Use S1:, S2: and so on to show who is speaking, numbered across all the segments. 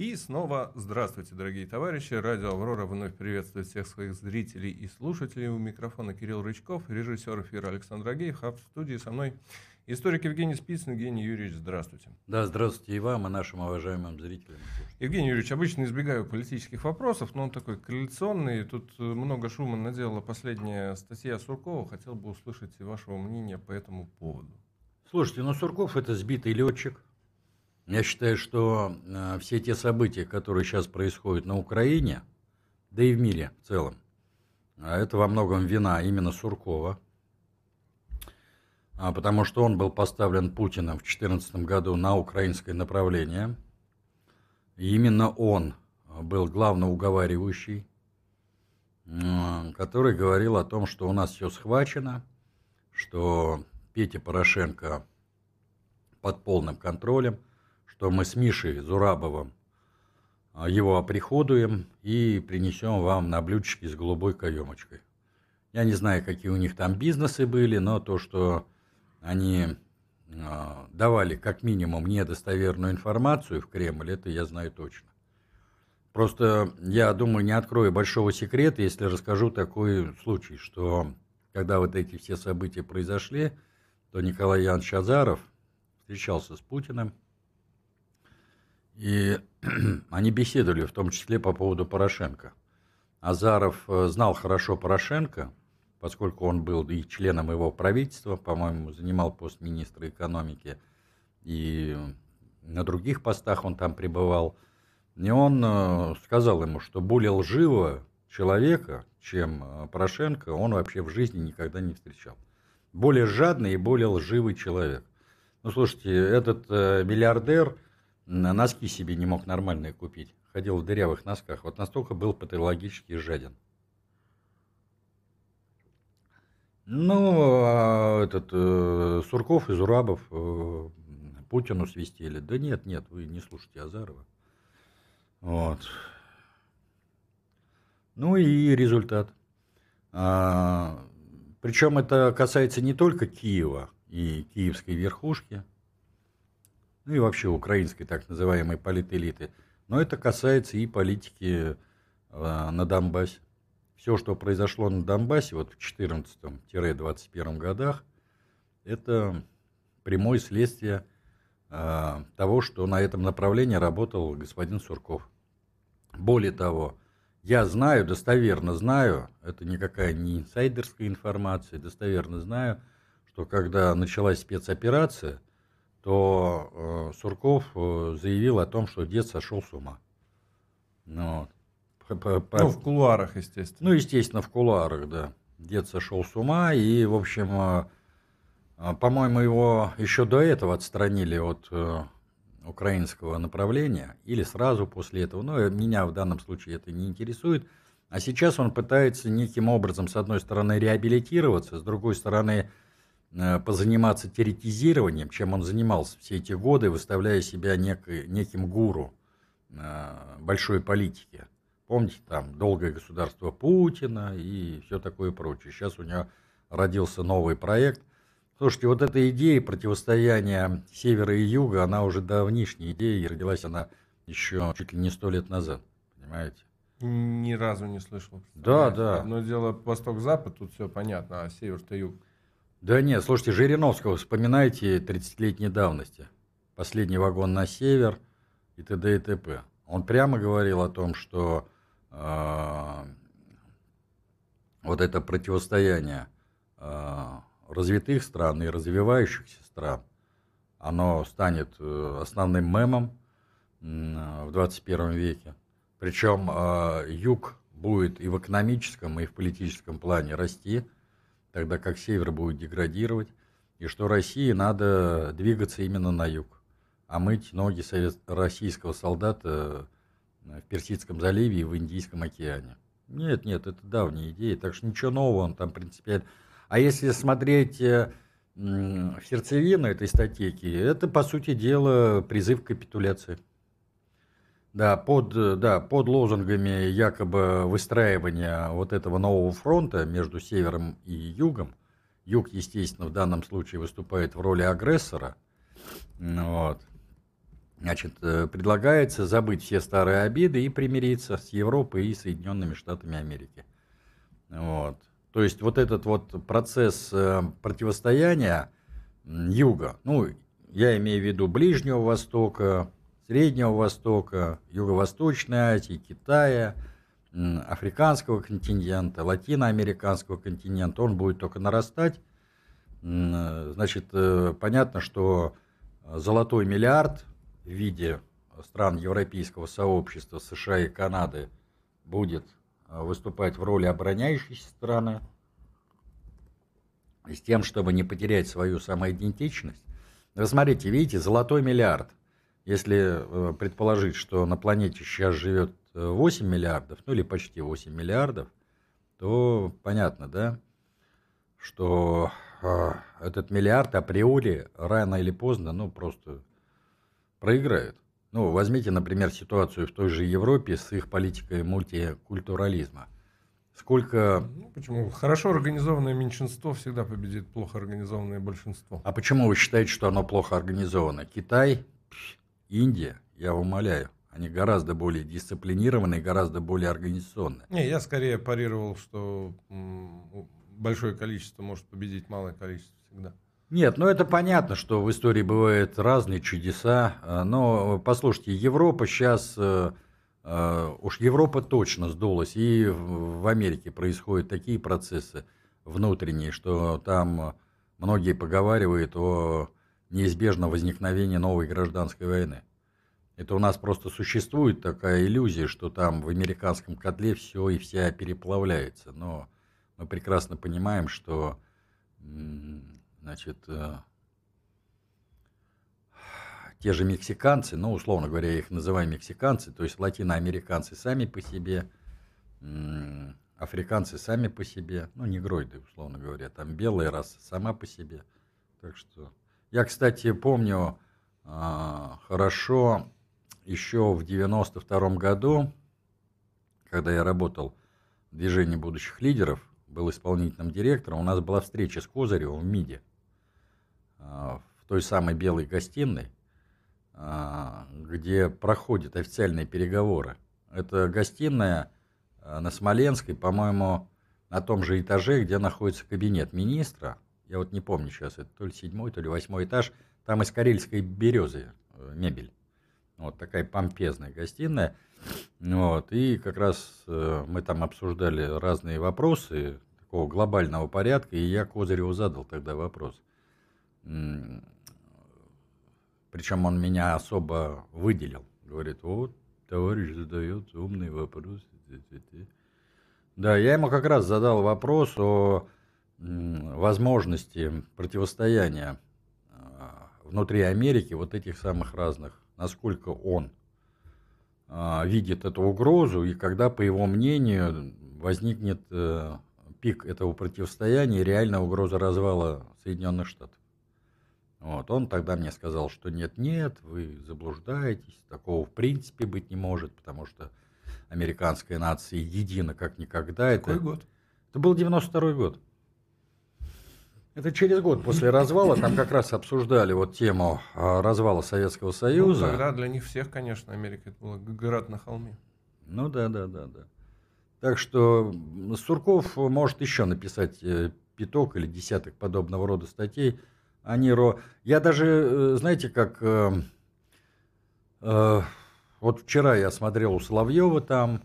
S1: И снова здравствуйте, дорогие товарищи. Радио «Аврора» вновь приветствует всех своих зрителей и слушателей. У микрофона Кирилл Рычков, режиссер эфира Александр Агеев, а в студии со мной историк Евгений Спицын. Евгений Юрьевич, здравствуйте.
S2: Да, здравствуйте и вам, и нашим уважаемым зрителям.
S1: Евгений Юрьевич, обычно избегаю политических вопросов, но он такой коалиционный. Тут много шума наделала последняя статья Суркова. Хотел бы услышать вашего мнения по этому поводу.
S2: Слушайте, ну Сурков это сбитый летчик – я считаю, что э, все те события, которые сейчас происходят на Украине, да и в мире в целом, а это во многом вина именно Суркова, а, потому что он был поставлен Путиным в 2014 году на украинское направление. И именно он был главноуговаривающий, который говорил о том, что у нас все схвачено, что Петя Порошенко под полным контролем – что мы с Мишей Зурабовым а, его оприходуем и принесем вам на блюдечке с голубой каемочкой. Я не знаю, какие у них там бизнесы были, но то, что они а, давали как минимум недостоверную информацию в Кремль, это я знаю точно. Просто я думаю, не открою большого секрета, если расскажу такой случай, что когда вот эти все события произошли, то Николай Янович Азаров встречался с Путиным, и они беседовали в том числе по поводу Порошенко. Азаров э, знал хорошо Порошенко, поскольку он был и членом его правительства, по-моему, занимал пост министра экономики, и на других постах он там пребывал. И он э, сказал ему, что более лживого человека, чем э, Порошенко, он вообще в жизни никогда не встречал. Более жадный и более лживый человек. Ну, слушайте, этот миллиардер – на носки себе не мог нормальные купить. Ходил в дырявых носках. Вот настолько был патологически жаден. Ну, а этот э, Сурков и Зурабов э, Путину свистели. Да нет, нет, вы не слушайте Азарова. Вот. Ну и результат. А, причем это касается не только Киева и киевской верхушки, ну и вообще украинской так называемой политэлиты. Но это касается и политики э, на Донбассе. Все, что произошло на Донбассе вот в 14-21 годах, это прямое следствие э, того, что на этом направлении работал господин Сурков. Более того, я знаю, достоверно знаю, это никакая не инсайдерская информация, достоверно знаю, что когда началась спецоперация – то э, Сурков э, заявил о том, что дед сошел с ума.
S1: Ну, по, ну, в кулуарах, естественно.
S2: Ну, естественно, в кулуарах, да. Дед сошел с ума, и, в общем, э, по-моему, его еще до этого отстранили от украинского направления, или сразу после этого. Но меня в данном случае это не интересует. А сейчас он пытается неким образом, с одной стороны, реабилитироваться, с другой стороны, позаниматься теоретизированием, чем он занимался все эти годы, выставляя себя некой, неким гуру э, большой политики. Помните, там долгое государство Путина и все такое прочее. Сейчас у него родился новый проект. Слушайте, вот эта идея противостояния севера и юга, она уже давнишняя идея, и родилась она еще чуть ли не сто лет назад, понимаете?
S1: Ни разу не слышал.
S2: Да, да.
S1: Одно дело восток-запад, тут все понятно, а север-то юг.
S2: Да нет, слушайте, Жириновского вспоминайте 30-летней давности. Последний вагон на север и т.д. и т.п. Он прямо говорил о том, что э, вот это противостояние э, развитых стран и развивающихся стран, оно станет э, основным мемом в 21 веке. Причем э, юг будет и в экономическом, и в политическом плане расти – тогда как север будет деградировать, и что России надо двигаться именно на юг, а мыть ноги совет... российского солдата э, в Персидском заливе и в Индийском океане. Нет, нет, это давняя идея, так что ничего нового он там принципиально. А если смотреть э, в сердцевину этой статейки, это, по сути дела, призыв к капитуляции. Да, под, да, под лозунгами якобы выстраивания вот этого нового фронта между севером и югом. Юг, естественно, в данном случае выступает в роли агрессора. Вот. Значит, э, предлагается забыть все старые обиды и примириться с Европой и Соединенными Штатами Америки. Вот. То есть вот этот вот процесс э, противостояния юга, ну, я имею в виду Ближнего Востока, Среднего Востока, Юго-Восточной Азии, Китая, Африканского континента, Латиноамериканского континента, он будет только нарастать. Значит, э, понятно, что золотой миллиард в виде стран Европейского сообщества, США и Канады будет э, выступать в роли обороняющейся страны, с тем, чтобы не потерять свою самоидентичность. Вы смотрите, видите, золотой миллиард. Если э, предположить, что на планете сейчас живет 8 миллиардов, ну или почти 8 миллиардов, то понятно, да, что э, этот миллиард априори рано или поздно, ну просто проиграют. Ну, возьмите, например, ситуацию в той же Европе с их политикой мультикультурализма. Сколько...
S1: Ну, почему? Хорошо организованное меньшинство всегда победит плохо организованное большинство.
S2: А почему вы считаете, что оно плохо организовано? Китай, Индия, я умоляю. Они гораздо более дисциплинированные, гораздо более организационные.
S1: Не, я скорее парировал, что большое количество может победить малое количество всегда.
S2: Нет, ну это понятно, что в истории бывают разные чудеса, а, но послушайте, Европа сейчас, э, э, уж Европа точно сдулась, и в Америке происходят такие процессы внутренние, что там многие поговаривают о неизбежном возникновении новой гражданской войны. Это у нас просто существует такая иллюзия, что там в американском котле все и вся переплавляется, но мы прекрасно понимаем, что значит, э, те же мексиканцы, ну, условно говоря, я их называю мексиканцы, то есть латиноамериканцы сами по себе, африканцы сами по себе, ну, негроиды, условно говоря, там белая раса сама по себе. Так что... Я, кстати, помню а, хорошо еще в 92 году, когда я работал в движении будущих лидеров, был исполнительным директором, у нас была встреча с Козыревым в МИДе. А, в той самой белой гостиной, а, где проходят официальные переговоры. Это гостиная на Смоленской, по-моему, на том же этаже, где находится кабинет министра. Я вот не помню сейчас, это то ли седьмой, то ли восьмой этаж. Там из карельской березы э, мебель. Вот такая помпезная гостиная. Вот, и как раз э, мы там обсуждали разные вопросы такого глобального порядка, и я Козыреву задал тогда вопрос. Причем он меня особо выделил. Говорит, вот, товарищ задает умный вопрос. Да, я ему как раз задал вопрос о возможности противостояния а, внутри Америки вот этих самых разных, насколько он а, видит эту угрозу и когда, по его мнению, возникнет э, пик этого противостояния, реальная угроза развала Соединенных Штатов. Вот, он тогда мне сказал, что нет-нет, вы заблуждаетесь, такого в принципе быть не может, потому что американская нация едина как никогда.
S1: Какой это, год?
S2: Это был 92 год. Это через год после развала, там как раз обсуждали вот тему а, развала Советского Союза. Ну,
S1: тогда для них всех, конечно, Америка это была град на холме.
S2: Ну да, да, да, да. Так что Сурков может еще написать э, пяток или десяток подобного рода статей они ро... Я даже, э, знаете, как... Э, э, вот вчера я смотрел у Соловьева там,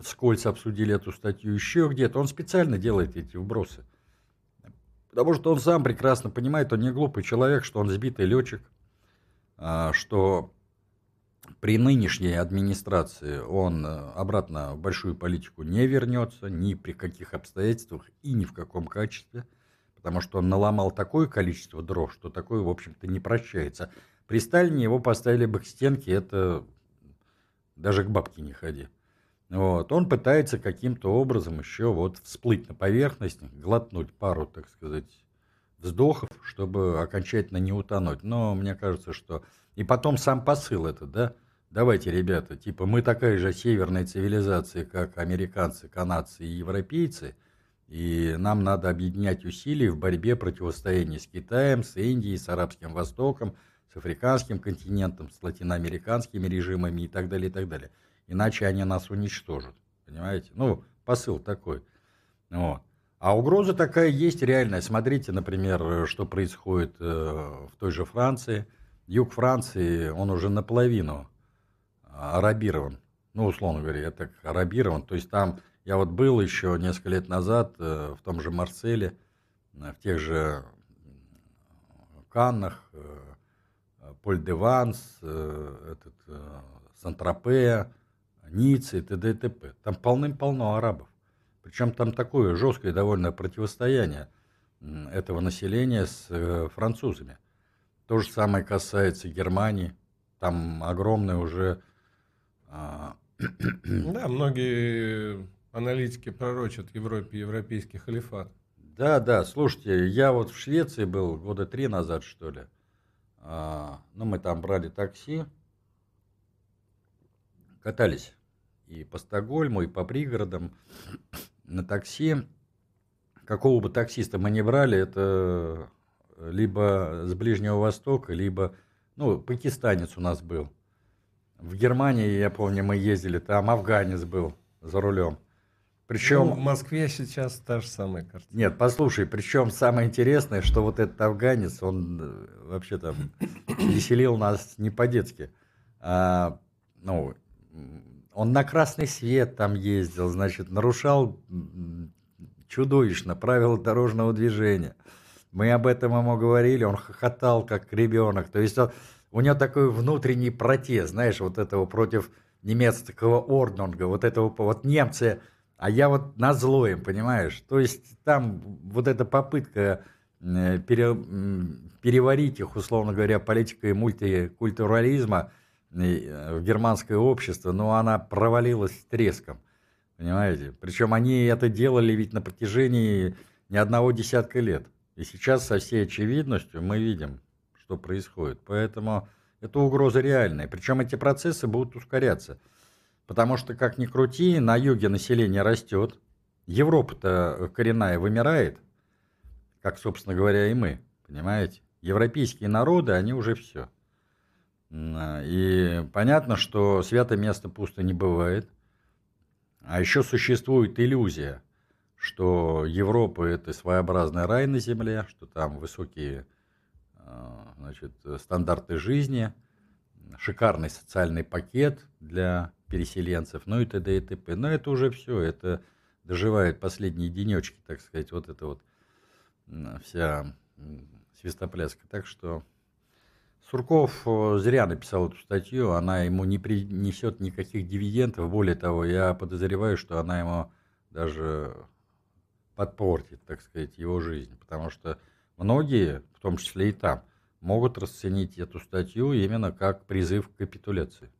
S2: скользь обсудили эту статью еще где-то. Он специально делает эти вбросы. Потому что он сам прекрасно понимает, он не глупый человек, что он сбитый летчик, а, что при нынешней администрации он э, обратно в большую политику не вернется ни при каких обстоятельствах и ни в каком качестве потому что он наломал такое количество дров, что такое, в общем-то, не прощается. При Сталине его поставили бы к стенке, это даже к бабке не ходи. Вот. Он пытается каким-то образом еще вот всплыть на поверхность, глотнуть пару, так сказать, вздохов, чтобы окончательно не утонуть. Но мне кажется, что... И потом сам посыл это, да? Давайте, ребята, типа мы такая же северная цивилизация, как американцы, канадцы и европейцы, и нам надо объединять усилия в борьбе противостояния с Китаем, с Индией, с Арабским Востоком, с африканским континентом, с латиноамериканскими режимами и так далее, и так далее. Иначе они нас уничтожат. Понимаете? Ну, посыл такой. Вот. А угроза такая есть реальная. Смотрите, например, что происходит э, в той же Франции. Юг Франции, он уже наполовину арабирован. Ну, условно говоря, я так арабирован. То есть там, я вот был еще несколько лет назад э, в том же Марселе, э, в тех же Каннах, Поль-де-Ванс, этот, Сан-Тропе, Ницце и т.д. и т.п. Там полным-полно арабов. Причем там такое жесткое довольно противостояние этого населения с э, французами. То же самое касается Германии. Там огромное уже...
S1: А, да, многие аналитики пророчат Европе европейский халифат.
S2: Да, да, слушайте, я вот в Швеции был года три назад, что ли. А, ну, мы там брали такси, катались и по Стокгольму, и по пригородам на такси, какого бы таксиста мы не брали, это либо с Ближнего Востока, либо, ну, пакистанец у нас был. В Германии, я помню, мы ездили, там афганец был за рулем.
S1: Причем... Ну, в Москве сейчас та же самая картина.
S2: Нет, послушай, причем самое интересное, что вот этот афганец, он э, вообще там веселил нас не по-детски. А, ну, он на красный свет там ездил, значит, нарушал чудовищно правила дорожного движения. Мы об этом ему говорили, он хохотал, как ребенок. То есть он, у него такой внутренний протест, знаешь, вот этого против немецкого орднунга, вот этого, вот немцы, а я вот на зло им, понимаешь? То есть там вот эта попытка э, пере, переварить их, условно говоря, политикой мультикультурализма – в германское общество, но она провалилась треском. Понимаете? Причем они это делали ведь на протяжении не одного десятка лет. И сейчас со всей очевидностью мы видим, что происходит. Поэтому это угроза реальная. Причем эти процессы будут ускоряться. Потому что, как ни крути, на юге население растет. Европа-то коренная вымирает, как, собственно говоря, и мы. Понимаете? Европейские народы, они уже все. И понятно, что святое место пусто не бывает. А еще существует иллюзия, что Европа – это своеобразный рай на земле, что там высокие а, значит, стандарты жизни, шикарный социальный пакет для переселенцев, ну и т.д. и т.п. Но это уже все, это доживает последние денечки, так сказать, вот это вот вся свистопляска. Так что Сурков э, зря написал эту статью, она ему не принесет никаких дивидендов. Более того, я подозреваю, что она ему даже подпортит, так сказать, его жизнь. Потому что многие, в том числе и там, могут расценить эту статью именно как призыв к капитуляции.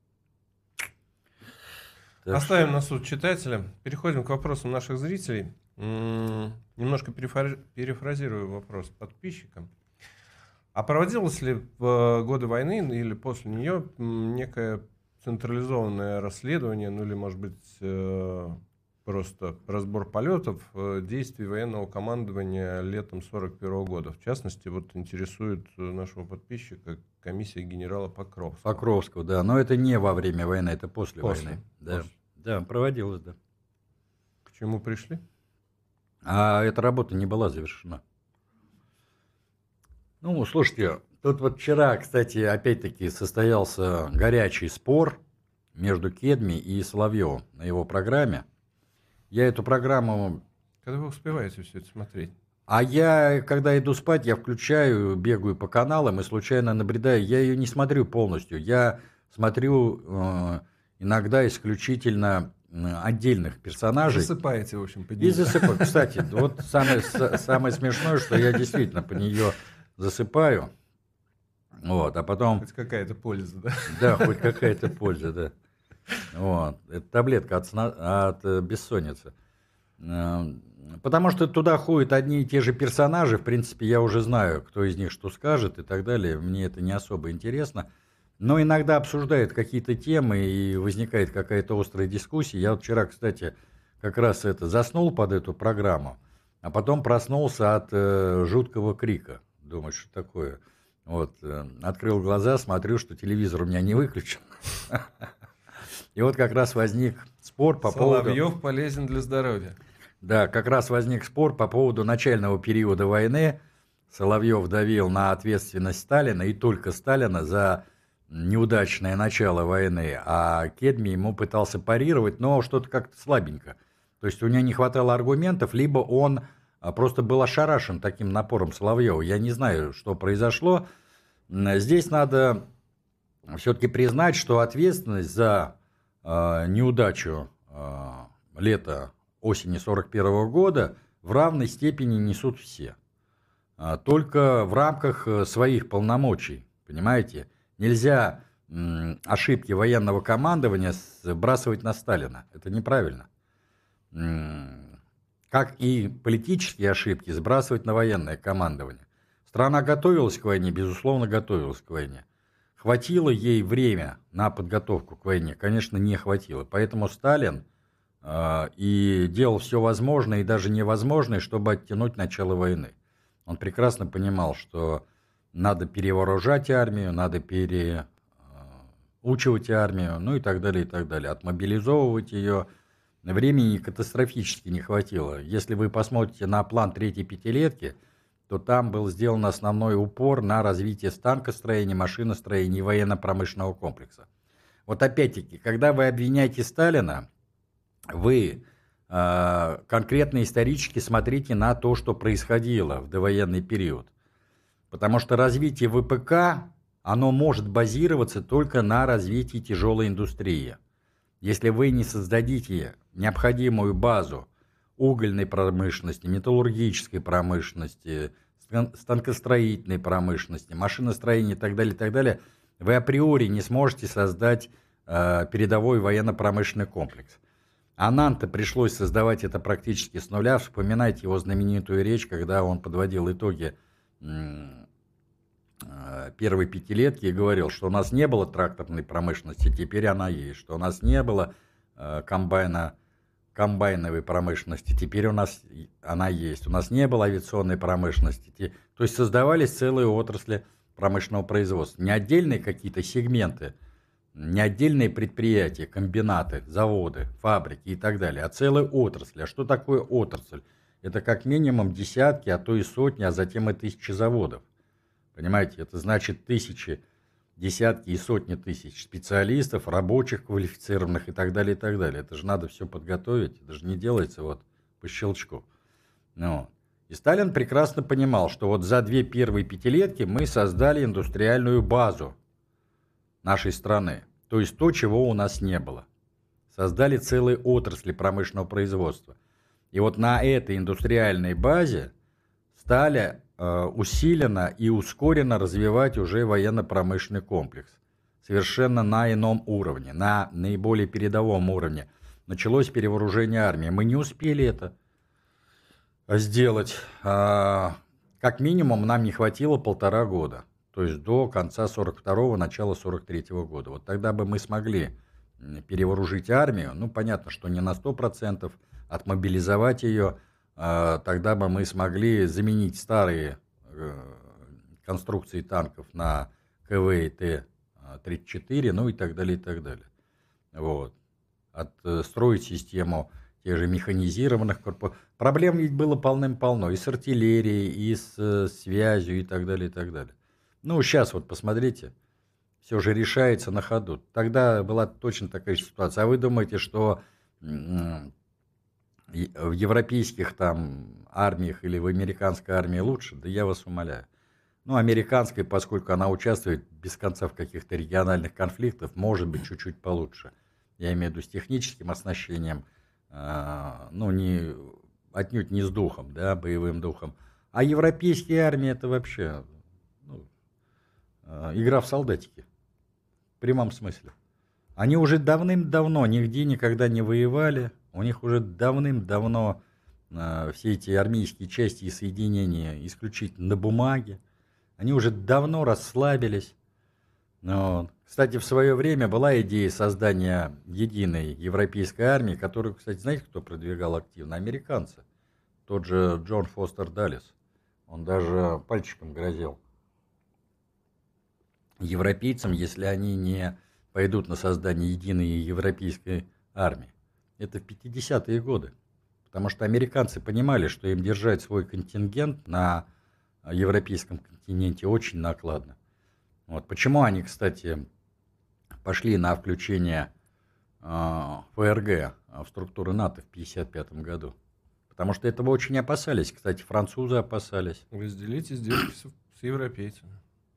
S1: Так Оставим что... на суд читателя. Переходим к вопросам наших зрителей. Немножко перефразирую вопрос подписчикам. А проводилось ли в э, годы войны или после нее некое централизованное расследование, ну или, может быть, э, просто разбор полетов э, действий военного командования летом 1941 года. В частности, вот интересует нашего подписчика комиссия генерала Покровского.
S2: Покровского, да. Но это не во время войны, это после, после войны. Да. После. да, проводилось, да.
S1: К чему пришли?
S2: А эта работа не была завершена. Ну, слушайте, тут вот вчера, кстати, опять-таки состоялся горячий спор между Кедми и Соловьевым на его программе. Я эту программу...
S1: Когда вы успеваете все это смотреть?
S2: А я, когда иду спать, я включаю, бегаю по каналам и случайно набредаю. Я ее не смотрю полностью. Я смотрю э, иногда исключительно отдельных персонажей.
S1: Засыпаете, в общем,
S2: по И засыпаю. Кстати, вот самое, самое смешное, что я действительно по нее засыпаю. Вот, а потом...
S1: Хоть какая-то польза, да?
S2: Да, хоть какая-то польза, да. Вот. Это таблетка от, сна, от э, бессонницы. Э, потому что туда ходят одни и те же персонажи. В принципе, я уже знаю, кто из них что скажет и так далее. Мне это не особо интересно. Но иногда обсуждают какие-то темы и возникает какая-то острая дискуссия. Я вот вчера, кстати, как раз это заснул под эту программу, а потом проснулся от э, жуткого крика думать, что такое. Вот, э, открыл глаза, смотрю, что телевизор у меня не выключен. И вот как раз возник спор по
S1: поводу... Соловьев полезен для здоровья.
S2: Да, как раз возник спор по поводу начального периода войны. Соловьев давил на ответственность Сталина и только Сталина за неудачное начало войны, а Кедми ему пытался парировать, но что-то как-то слабенько. То есть у него не хватало аргументов, либо он просто был ошарашен таким напором Соловьева. Я не знаю, что произошло. Здесь надо все-таки признать, что ответственность за э, неудачу э, лета осени 41 года в равной степени несут все. А, только в рамках э, своих полномочий, понимаете? Нельзя ошибки военного командования сбрасывать на Сталина. Это неправильно. Как и политические ошибки сбрасывать на военное командование. Страна готовилась к войне, безусловно, готовилась к войне. Хватило ей время на подготовку к войне? Конечно, не хватило. Поэтому Сталин э, и делал все возможное и даже невозможное, чтобы оттянуть начало войны. Он прекрасно понимал, что надо перевооружать армию, надо переучивать армию, ну и так далее, и так далее. Отмобилизовывать ее. Времени катастрофически не хватило. Если вы посмотрите на план третьей пятилетки, то там был сделан основной упор на развитие станкостроения, машиностроения и военно-промышленного комплекса. Вот опять-таки, когда вы обвиняете Сталина, вы э, конкретно исторически смотрите на то, что происходило в довоенный период. Потому что развитие ВПК, оно может базироваться только на развитии тяжелой индустрии. Если вы не создадите необходимую базу угольной промышленности, металлургической промышленности, станкостроительной промышленности, машиностроения и так далее, и так далее, вы априори не сможете создать э, передовой военно-промышленный комплекс. А пришлось создавать это практически с нуля. Вспоминайте его знаменитую речь, когда он подводил итоги Э, первой пятилетки и говорил, что у нас не было тракторной промышленности, теперь она есть, что у нас не было э, комбайна, комбайновой промышленности, теперь у нас она есть, у нас не было авиационной промышленности. То есть создавались целые отрасли промышленного производства. Не отдельные какие-то сегменты, не отдельные предприятия, комбинаты, заводы, фабрики и так далее, а целые отрасли. А что такое отрасль? Это как минимум десятки, а то и сотни, а затем и тысячи заводов. Понимаете, это значит тысячи, десятки и сотни тысяч специалистов, рабочих квалифицированных и так далее, и так далее. Это же надо все подготовить, это же не делается вот по щелчку. Ну, и Сталин прекрасно понимал, что вот за две первые пятилетки мы создали индустриальную базу нашей страны. То есть то, чего у нас не было. Создали целые отрасли промышленного производства. И вот на этой индустриальной базе стали усиленно и ускоренно развивать уже военно-промышленный комплекс. Совершенно на ином уровне, на наиболее передовом уровне. Началось перевооружение армии. Мы не успели это сделать. А, как минимум нам не хватило полтора года. То есть до конца 42-го, начала 43-го года. Вот тогда бы мы смогли перевооружить армию. Ну, понятно, что не на 100%, отмобилизовать ее – тогда бы мы смогли заменить старые э, конструкции танков на КВ и Т-34, ну и так далее, и так далее. Вот. Отстроить систему тех же механизированных корпусов. Проблем ведь было полным-полно и с артиллерией, и с э, связью, и так далее, и так далее. Ну, сейчас вот посмотрите, все же решается на ходу. Тогда была точно такая ситуация. А вы думаете, что в европейских там армиях или в американской армии лучше? Да я вас умоляю. Ну, американской, поскольку она участвует без конца в каких-то региональных конфликтах, может быть чуть-чуть получше. Я имею в виду с техническим оснащением, э, ну, не, отнюдь не с духом, да, боевым духом. А европейские армии это вообще ну, э, игра в солдатики. В прямом смысле. Они уже давным-давно нигде никогда не воевали, у них уже давным-давно э, все эти армейские части и соединения исключительно на бумаге. Они уже давно расслабились. Вот. Кстати, в свое время была идея создания единой европейской армии, которую, кстати, знаете, кто продвигал активно? Американцы. Тот же Джон Фостер Даллес. Он даже пальчиком грозил европейцам, если они не пойдут на создание единой европейской армии. Это в 50-е годы. Потому что американцы понимали, что им держать свой контингент на европейском континенте очень накладно. Вот. Почему они, кстати, пошли на включение э, ФРГ в структуры НАТО в 1955 году? Потому что этого очень опасались. Кстати, французы опасались.
S1: Разделить издержки с, с европейцами.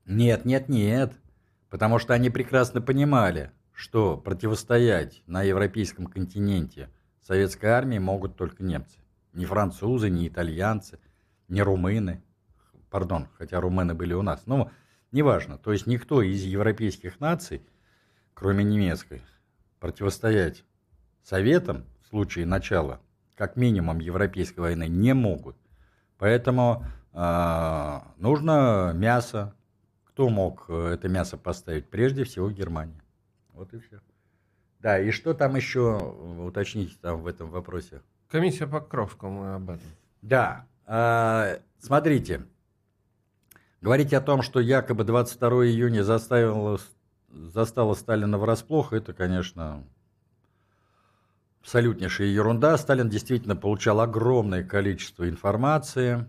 S2: Нет, нет, нет. Потому что они прекрасно понимали, что противостоять на европейском континенте советской армии могут только немцы. Не французы, не итальянцы, не румыны. Пардон, хотя румыны были у нас. Но неважно. То есть никто из европейских наций, кроме немецкой, противостоять советам в случае начала как минимум европейской войны не могут. Поэтому э, нужно мясо. Кто мог э, это мясо поставить? Прежде всего Германия. Вот и все. Да, и что там еще уточните там в этом вопросе?
S1: Комиссия по Кровскому об этом.
S2: Да, э, смотрите. Говорить о том, что якобы 22 июня заставило, застало Сталина врасплох, это, конечно, абсолютнейшая ерунда. Сталин действительно получал огромное количество информации.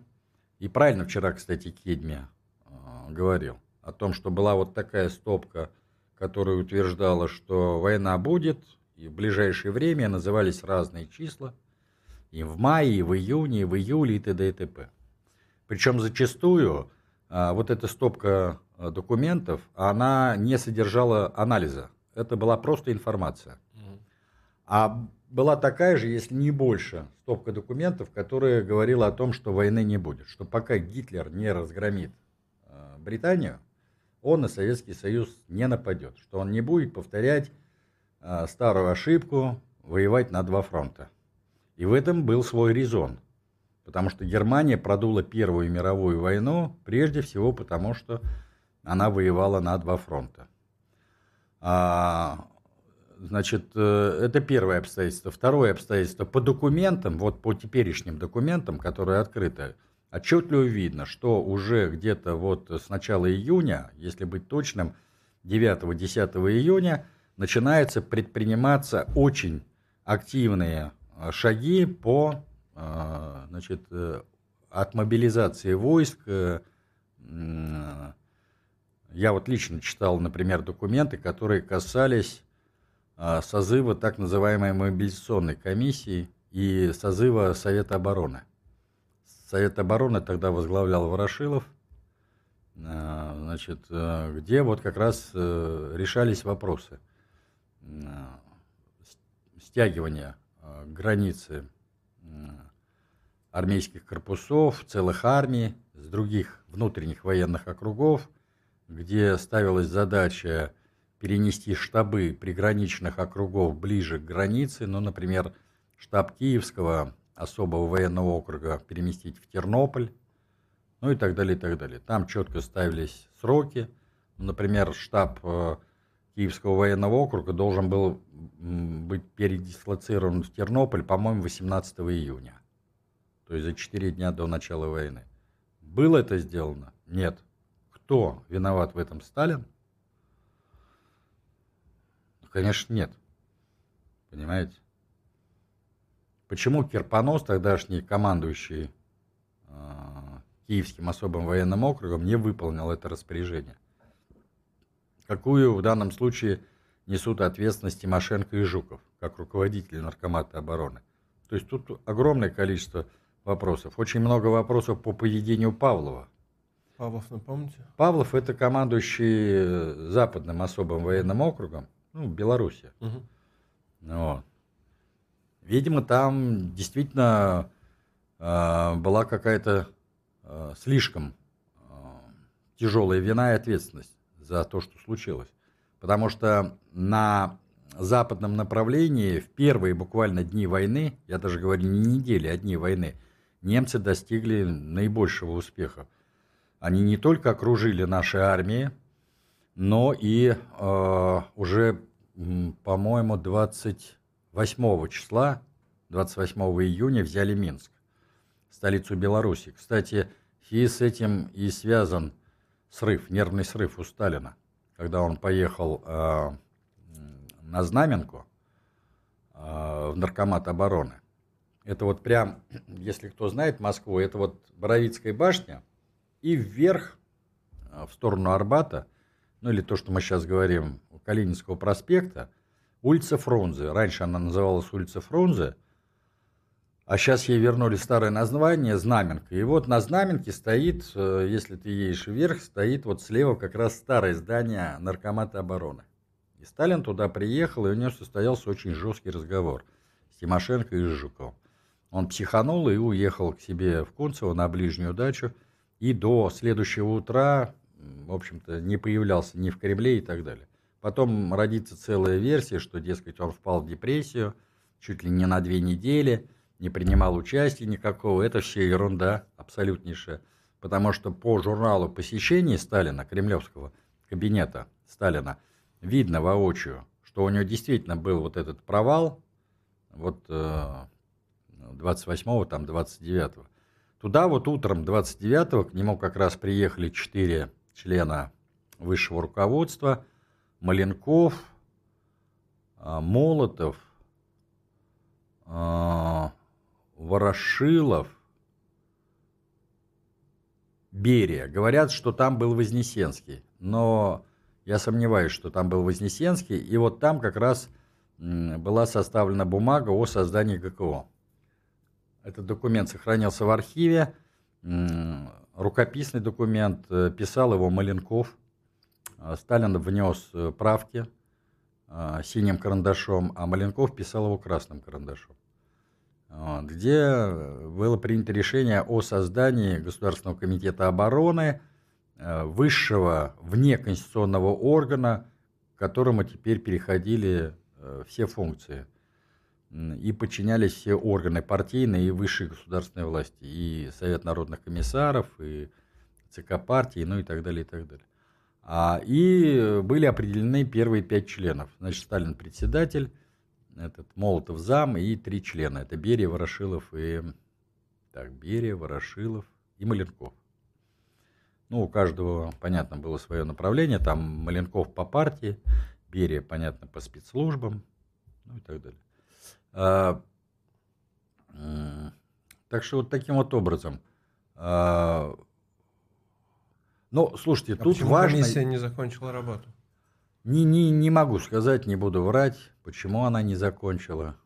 S2: И правильно вчера, кстати, Кедми э, говорил о том, что была вот такая стопка, которая утверждала, что война будет, и в ближайшее время назывались разные числа, и в мае, и в июне, и в июле, и т.д. и т.п. Причем зачастую а, вот эта стопка э, документов, она не содержала анализа. Это была просто информация. А была такая же, если не больше, стопка документов, которая говорила о том, что войны не будет. Что пока Гитлер не разгромит э, Британию, он на Советский Союз не нападет. Что он не будет повторять э, старую ошибку, воевать на два фронта. И в этом был свой резон. Потому что Германия продула Первую мировую войну прежде всего потому, что она воевала на два фронта. А Значит, э, это первое обстоятельство. Второе обстоятельство. По документам, вот по теперешним документам, которые открыты, отчетливо видно, что уже где-то вот с начала июня, если быть точным, 9-10 июня, начинается предприниматься очень активные э, шаги по э, значит, от мобилизации войск. Я вот лично читал, например, документы, которые касались а, созыва так называемой мобилизационной комиссии и созыва Совета обороны. Совет обороны тогда возглавлял Ворошилов, а, значит, э, где вот как раз э, решались вопросы стягивания а, границы армейских корпусов, целых армий, с других внутренних военных округов, где ставилась задача перенести штабы приграничных округов ближе к границе, ну, например, штаб Киевского особого военного округа переместить в Тернополь, ну и так далее, и так далее. Там четко ставились сроки. Например, штаб э, Киевского военного округа должен был быть передислоцирован в Тернополь, по-моему, 18 июня. То есть за 4 дня до начала войны. Было это сделано? Нет. Кто виноват в этом? Сталин? Конечно, нет. Понимаете? Почему Кирпонос, тогдашний командующий э, Киевским особым военным округом, не выполнил это распоряжение? Какую в данном случае несут ответственность Тимошенко и Жуков, как руководители наркомата обороны? То есть тут огромное количество вопросов. Очень много вопросов по поведению Павлова.
S1: Павлов, напомните?
S2: Павлов это командующий западным особым военным округом, ну, Беларуси. Угу. Вот. Видимо, там действительно э, была какая-то э, слишком э, тяжелая вина и ответственность за то, что случилось. Потому что на западном направлении в первые буквально дни войны, я даже говорю не недели, а дни войны, немцы достигли наибольшего успеха. Они не только окружили наши армии, но и э, уже, по-моему, 28 числа, 28 июня взяли Минск, столицу Беларуси. Кстати, и с этим и связан срыв, нервный срыв у Сталина. когда он поехал э, на Знаменку э, в Наркомат обороны. Это вот прям, если кто знает Москву, это вот Боровицкая башня и вверх э, в сторону Арбата, ну или то, что мы сейчас говорим, Калининского проспекта, улица Фрунзе. Раньше она называлась улица Фрунзе, а сейчас ей вернули старое название Знаменка. И вот на Знаменке стоит, э, если ты едешь вверх, стоит вот слева как раз старое здание Наркомата обороны. И Сталин туда приехал, и у него состоялся очень жесткий разговор с Тимошенко и Жуковым. Он психанул и уехал к себе в Кунцево на ближнюю дачу. И до следующего утра, в общем-то, не появлялся ни в Кремле и так далее. Потом родится целая версия, что, дескать, он впал в депрессию чуть ли не на две недели – не принимал участия никакого. Это все ерунда абсолютнейшая. Потому что по журналу посещений Сталина, кремлевского кабинета Сталина, видно воочию, что у него действительно был вот этот провал, вот 28-го, там 29-го. Туда вот утром 29-го к нему как раз приехали четыре члена высшего руководства, Маленков, а, Молотов, а, Ворошилов, Берия. Говорят, что там был Вознесенский, но я сомневаюсь, что там был Вознесенский. И вот там как раз была составлена бумага о создании ГКО. Этот документ сохранился в архиве. Рукописный документ, э, писал его Маленков. А Сталин внес э, правки а, синим карандашом, а Маленков писал его красным карандашом где было принято решение о создании Государственного комитета обороны, э, высшего внеконституционного органа, к которому теперь переходили э, все функции и подчинялись все органы партийной и высшей государственной власти, и Совет народных комиссаров, и ЦК партии, ну и так далее, и так далее. А, и были определены первые пять членов. Значит, Сталин председатель, этот Молотов зам и три члена. Это Берия, Ворошилов и... Так, Берия, Ворошилов и Маленков. Ну, у каждого, понятно, было свое направление. Там Маленков по партии, Берия, понятно, по спецслужбам, ну и так далее. А, так что вот таким вот образом. А, ну, слушайте, а тут важно...
S1: комиссия не закончила работу?
S2: Не, не, не могу сказать, не буду врать, почему она не закончила.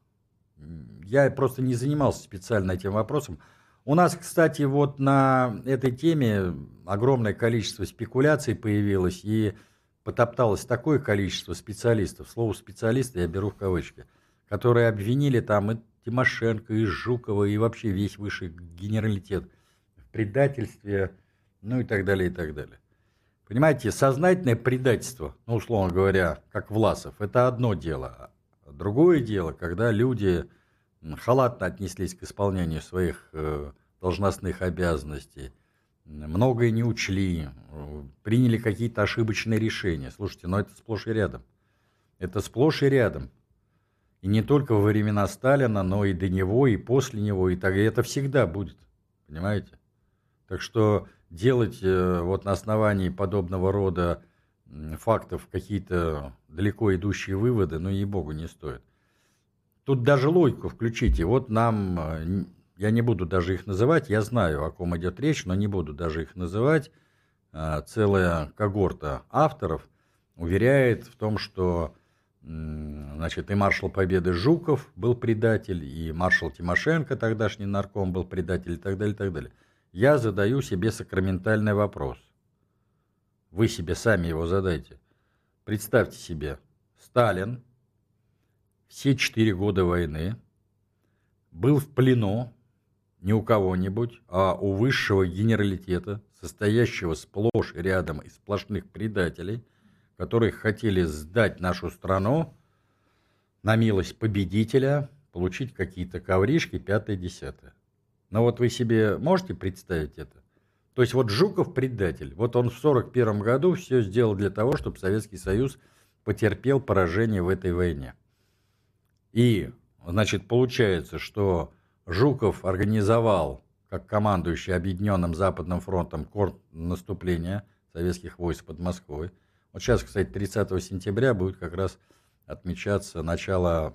S2: Я просто не занимался специально этим вопросом. У нас, кстати, вот на этой теме огромное количество спекуляций появилось и потопталось такое количество специалистов, слово специалисты я беру в кавычки, которые обвинили там и Тимошенко, и Жукова, и вообще весь высший генералитет в предательстве, ну и так далее, и так далее. Понимаете, сознательное предательство, ну, условно говоря, как Власов, это одно дело. Другое дело, когда люди халатно отнеслись к исполнению своих э, должностных обязанностей, многое не учли, приняли какие-то ошибочные решения. Слушайте, но это сплошь и рядом. Это сплошь и рядом. И не только во времена Сталина, но и до него, и после него, и так. И это всегда будет. Понимаете? Так что делать э, вот на основании подобного рода фактов какие-то далеко идущие выводы, ну, ей-богу, не стоит. Тут даже логику включите. Вот нам, э, я не буду даже их называть, я знаю, о ком идет речь, но не буду даже их называть. Э, целая когорта авторов уверяет в том, что значит, и маршал Победы Жуков был предатель, и маршал Тимошенко, тогдашний нарком, был предатель, и так далее, и так далее я задаю себе сакраментальный вопрос. Вы себе сами его задайте. Представьте себе, Сталин все четыре года войны был в плену не у кого-нибудь, а у высшего генералитета, состоящего сплошь и рядом из сплошных предателей, которые хотели сдать нашу страну на милость победителя, получить какие-то ковришки, пятое-десятое. Но вот вы себе можете представить это? То есть вот Жуков предатель. Вот он в 1941 году все сделал для того, чтобы Советский Союз потерпел поражение в этой войне. И, значит, получается, что Жуков организовал, как командующий Объединенным Западным фронтом, наступления советских войск под Москвой. Вот сейчас, кстати, 30 сентября будет как раз отмечаться начало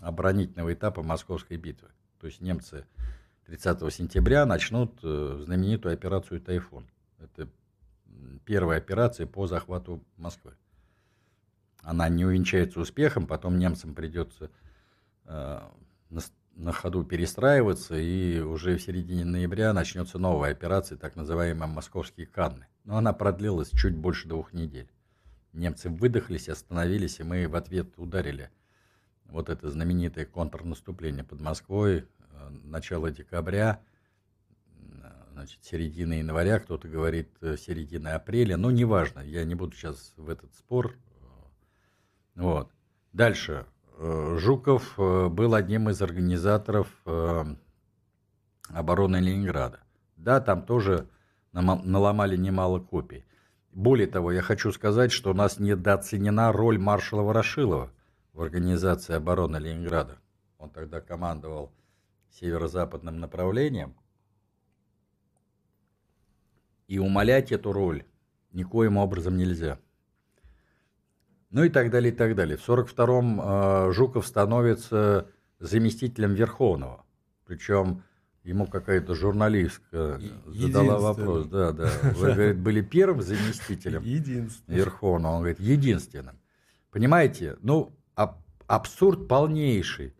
S2: оборонительного этапа Московской битвы. То есть немцы 30 сентября начнут э, знаменитую операцию «Тайфун». Это первая операция по захвату Москвы. Она не увенчается успехом, потом немцам придется э, на, ходу перестраиваться, и уже в середине ноября начнется новая операция, так называемая «Московские Канны». Но она продлилась чуть больше двух недель. Немцы выдохлись, остановились, и мы в ответ ударили. Вот это знаменитое контрнаступление под Москвой, начало декабря, значит, середина января, кто-то говорит э, середина апреля, но неважно, я не буду сейчас в этот спор. Вот. Дальше. Э, Жуков был одним из организаторов обороны Ленинграда. Да, там тоже наломали немало копий. Более того, я хочу сказать, что у нас недооценена роль маршала Ворошилова в организации обороны Ленинграда. Он тогда командовал северо-западным направлением. И умалять эту роль никоим образом нельзя. Ну и так далее, и так далее. В 1942-м э, Жуков становится заместителем Верховного. Причем Ему какая-то журналистка задала вопрос. Да, да. Вы, говорит, были первым заместителем Верховного. Он говорит, единственным. Понимаете? Ну, аб абсурд полнейший.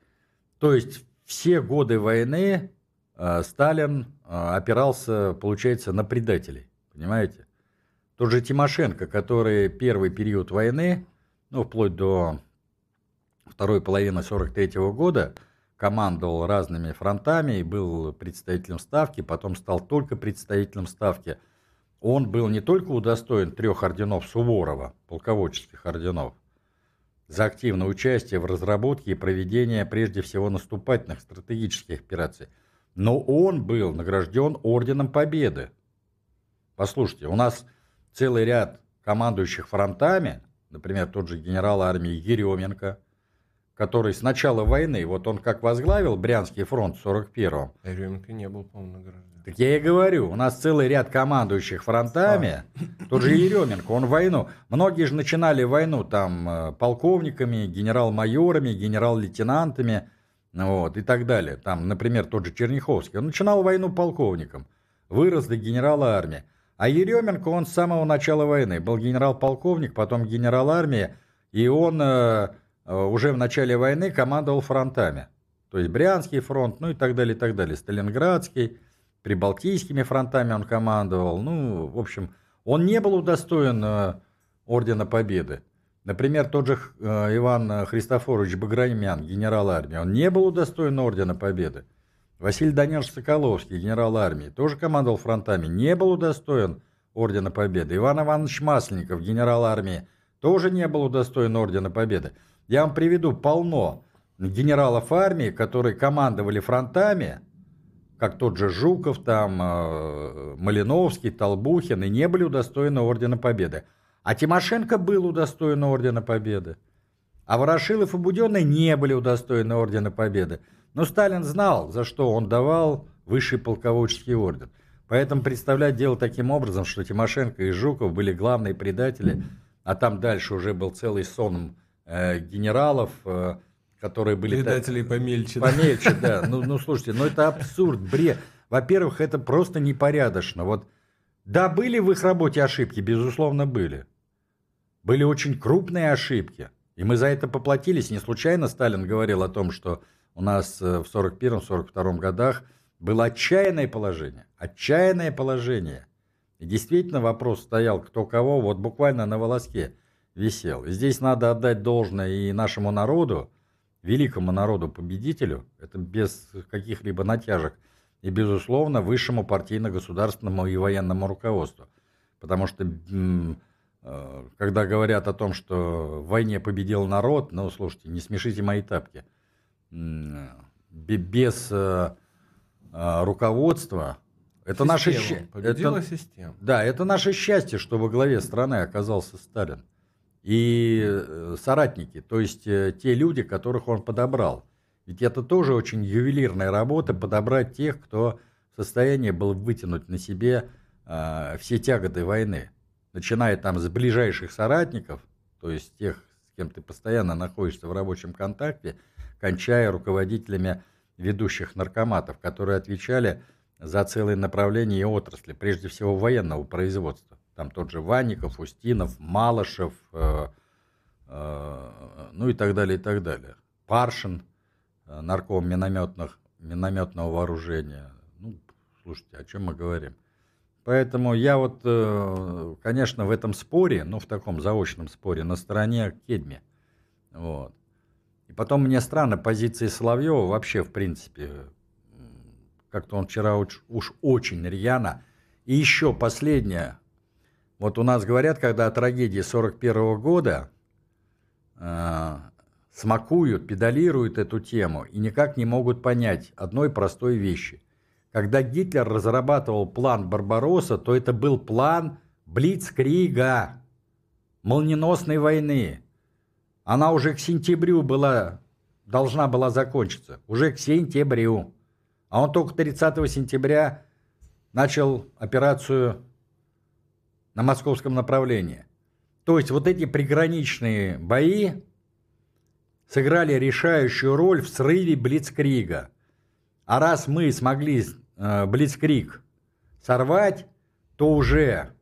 S2: То есть все годы войны э, Сталин э, опирался, получается, на предателей. Понимаете? Тот же Тимошенко, который первый период войны, ну, вплоть до второй половины 43 -го года, командовал разными фронтами и был представителем Ставки, потом стал только представителем Ставки. Он был не только удостоен трех орденов Суворова, полководческих орденов, за активное участие в разработке и проведении прежде всего наступательных стратегических операций, но он был награжден Орденом Победы. Послушайте, у нас целый ряд командующих фронтами, например, тот же генерал армии Еременко, который с начала войны, вот он как возглавил Брянский фронт в 41-м.
S1: Еременко не был, по-моему, награжден.
S2: Так я и говорю, у нас целый ряд командующих фронтами, а. тот же Еременко, он войну, многие же начинали войну там э, полковниками, генерал-майорами, генерал-лейтенантами, вот, и так далее. Там, например, тот же Черняховский, он начинал войну полковником, вырос до генерала армии. А Еременко, он с самого начала войны был генерал-полковник, потом генерал армии, и он э, Э, уже в начале войны командовал фронтами. То есть Брянский фронт, ну и так далее, и так далее. Сталинградский, Прибалтийскими фронтами он командовал. Ну, в общем, он не был удостоен э, Ордена Победы. Например, тот же э, Иван Христофорович Баграмян, генерал армии, он не был удостоен Ордена Победы. Василий Данилович Соколовский, генерал армии, тоже командовал фронтами, не был удостоен Ордена Победы. Иван Иванович Масленников, генерал армии, тоже не был удостоен Ордена Победы. Я вам приведу полно генералов армии, которые командовали фронтами, как тот же Жуков, там, э, Малиновский, Толбухин, и не были удостоены Ордена Победы. А Тимошенко был удостоен Ордена Победы. А Ворошилов и Буденный не были удостоены Ордена Победы. Но Сталин знал, за что он давал высший полководческий орден. Поэтому представлять дело таким образом, что Тимошенко и Жуков были главные предатели, а там дальше уже был целый сон Э, генералов, э, которые были...
S1: Предателей так, помельче.
S2: Помельче, да. да. Ну, ну, слушайте, ну это абсурд, бред. Во-первых, это просто непорядочно. Вот, да, были в их работе ошибки, безусловно, были. Были очень крупные ошибки. И мы за это поплатились. Не случайно Сталин говорил о том, что у нас э, в 41-42 годах было отчаянное положение. Отчаянное положение. И действительно вопрос стоял, кто кого, вот буквально на волоске висел. здесь надо отдать должное и нашему народу, великому народу-победителю, это без каких-либо натяжек, и, безусловно, высшему партийно-государственному и военному руководству. Потому что, э, когда говорят о том, что в войне победил народ, ну, слушайте, не смешите мои тапки. Без э, э, руководства это наше счастье.
S1: Победила это, система.
S2: Да, это наше счастье, что во главе страны оказался Сталин и э, соратники, то есть э, те люди, которых он подобрал. Ведь это тоже очень ювелирная работа, подобрать тех, кто в состоянии был вытянуть на себе э, все тяготы войны. начиная там с ближайших соратников, то есть тех, с кем ты постоянно находишься в рабочем контакте, кончая руководителями ведущих наркоматов, которые отвечали за целые направления и отрасли, прежде всего военного производства. Там тот же Ванников, Устинов, Малышев, э, э, ну и так далее, и так далее. Паршин, э, нарком минометных, минометного вооружения. Ну, слушайте, о чем мы говорим? Поэтому я вот, конечно, в этом споре, ну, в таком заочном споре, на стороне Кедми. Вот. И потом мне странно позиции Соловьева вообще, в принципе, как-то он вчера уж, уж очень рьяно. И еще последнее. Вот у нас говорят, когда о трагедии 41 года э, смакуют, педалируют эту тему и никак не могут понять одной простой вещи. Когда Гитлер разрабатывал план Барбаросса, то это был план Блицкрига, молниеносной войны. Она уже к сентябрю была, должна была закончиться. Уже к сентябрю. А он только 30 сентября начал операцию на московском направлении. То есть вот эти приграничные бои сыграли решающую роль в срыве Блицкрига. А раз мы смогли э, Блицкриг сорвать, то уже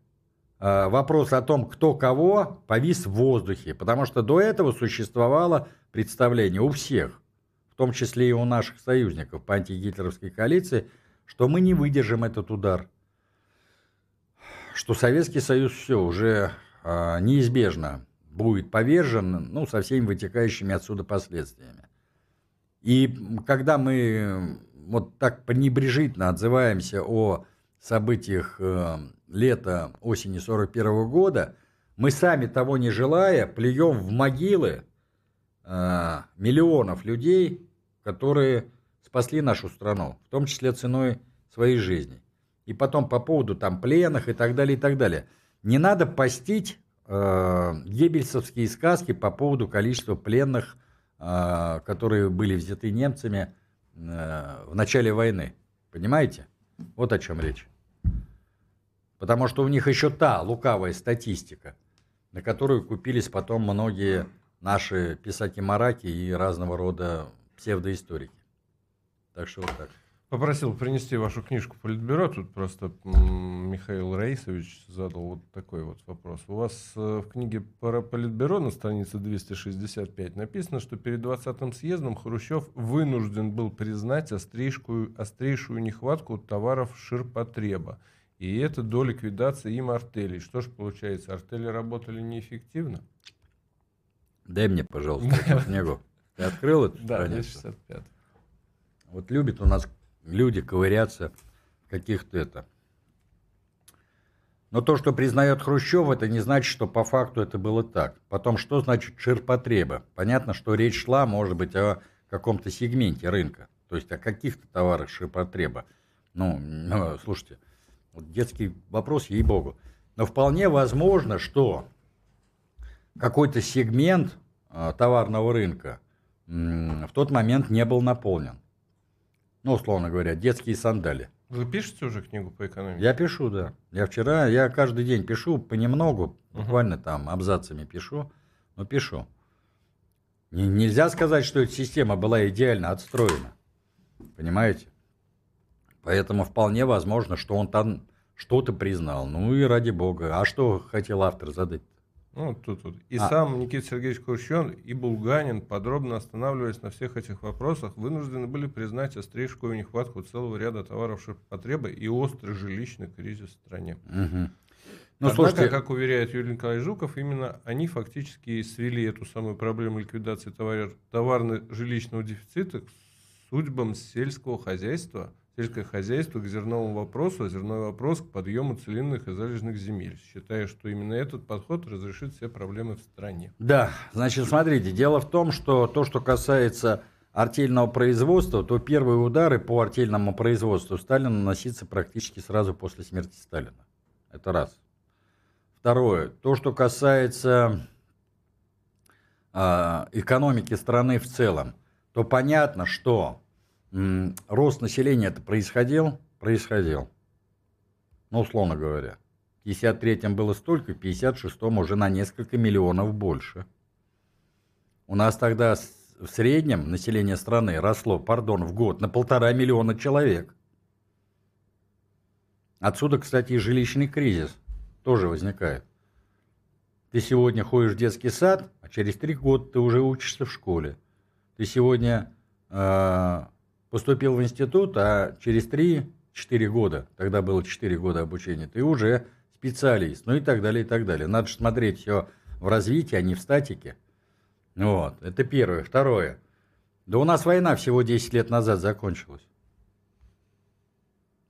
S2: э, вопрос о том, кто кого, повис в воздухе. Потому что до этого существовало представление у всех, в том числе и у наших союзников по антигитлеровской коалиции, что мы не выдержим этот удар. Что Советский Союз все уже э, неизбежно будет повержен, ну, со всеми вытекающими отсюда последствиями. И когда мы вот так пренебрежительно отзываемся о событиях э, лета, осени 41 года, мы сами того не желая плюем в могилы э, миллионов людей, которые спасли нашу страну, в том числе ценой своей жизни. И потом по поводу там пленных и так далее, и так далее. Не надо постить э, геббельсовские сказки по поводу количества пленных, э, которые были взяты немцами э, в начале войны. Понимаете? Вот о чем речь. Потому что у них еще та лукавая статистика, на которую купились потом многие наши писаки-мараки и разного рода псевдоисторики. Так что вот так.
S1: Попросил принести вашу книжку Политбюро. Тут просто Михаил Раисович задал вот такой вот вопрос. У вас э, в книге про Политбюро на странице 265 написано, что перед 20-м съездом Хрущев вынужден был признать острейшую, острейшую нехватку товаров ширпотреба. И это до ликвидации им артелей. Что ж получается, артели работали неэффективно?
S2: Дай мне, пожалуйста, эту книгу. Ты открыл эту
S1: Да, 265.
S2: Вот любит у нас люди ковыряться в каких-то это. Но то, что признает Хрущев, это не значит, что по факту это было так. Потом, что значит ширпотреба? Понятно, что речь шла, может быть, о каком-то сегменте рынка. То есть о каких-то товарах ширпотреба. Ну, ну слушайте, вот детский вопрос, ей-богу. Но вполне возможно, что какой-то сегмент э, товарного рынка в тот момент не был наполнен ну, условно говоря, детские сандали.
S1: Вы пишете уже книгу по экономике?
S2: Я пишу, да. Я вчера, я каждый день пишу понемногу, буквально там абзацами пишу, но пишу. Не, нельзя сказать, что эта система была идеально отстроена. Понимаете? Поэтому вполне возможно, что он там что-то признал. Ну и ради бога. А что хотел автор задать?
S1: Ну, тут вот. И а. сам Никита Сергеевич Хрущев и Булганин, подробно останавливаясь на всех этих вопросах, вынуждены были признать острейшую нехватку целого ряда товаров ширпотреба и острый жилищный кризис в стране.
S2: Угу.
S1: Ну, Однако, слушайте... как уверяет Юрий Николаевич Жуков, именно они фактически свели эту самую проблему ликвидации товар... товарно-жилищного дефицита к судьбам сельского хозяйства – сельское хозяйство к зерновому вопросу, а зерновой вопрос к подъему целинных и залежных земель, считая, что именно этот подход разрешит все проблемы в стране.
S2: Да, значит, смотрите, дело в том, что то, что касается артельного производства, то первые удары по артельному производству стали наноситься практически сразу после смерти Сталина. Это раз. Второе. То, что касается э, экономики страны в целом, то понятно, что рост населения это происходил? Происходил. Ну, условно говоря. В 53-м было столько, в 56-м уже на несколько миллионов больше. У нас тогда в среднем население страны росло, пардон, в год на полтора миллиона человек. Отсюда, кстати, и жилищный кризис тоже возникает. Ты сегодня ходишь в детский сад, а через три года ты уже учишься в школе. Ты сегодня э, поступил в институт, а через три-четыре года, тогда было четыре года обучения, ты уже специалист, ну и так далее, и так далее. Надо же смотреть все в развитии, а не в статике. Вот, это первое. Второе. Да у нас война всего 10 лет назад закончилась.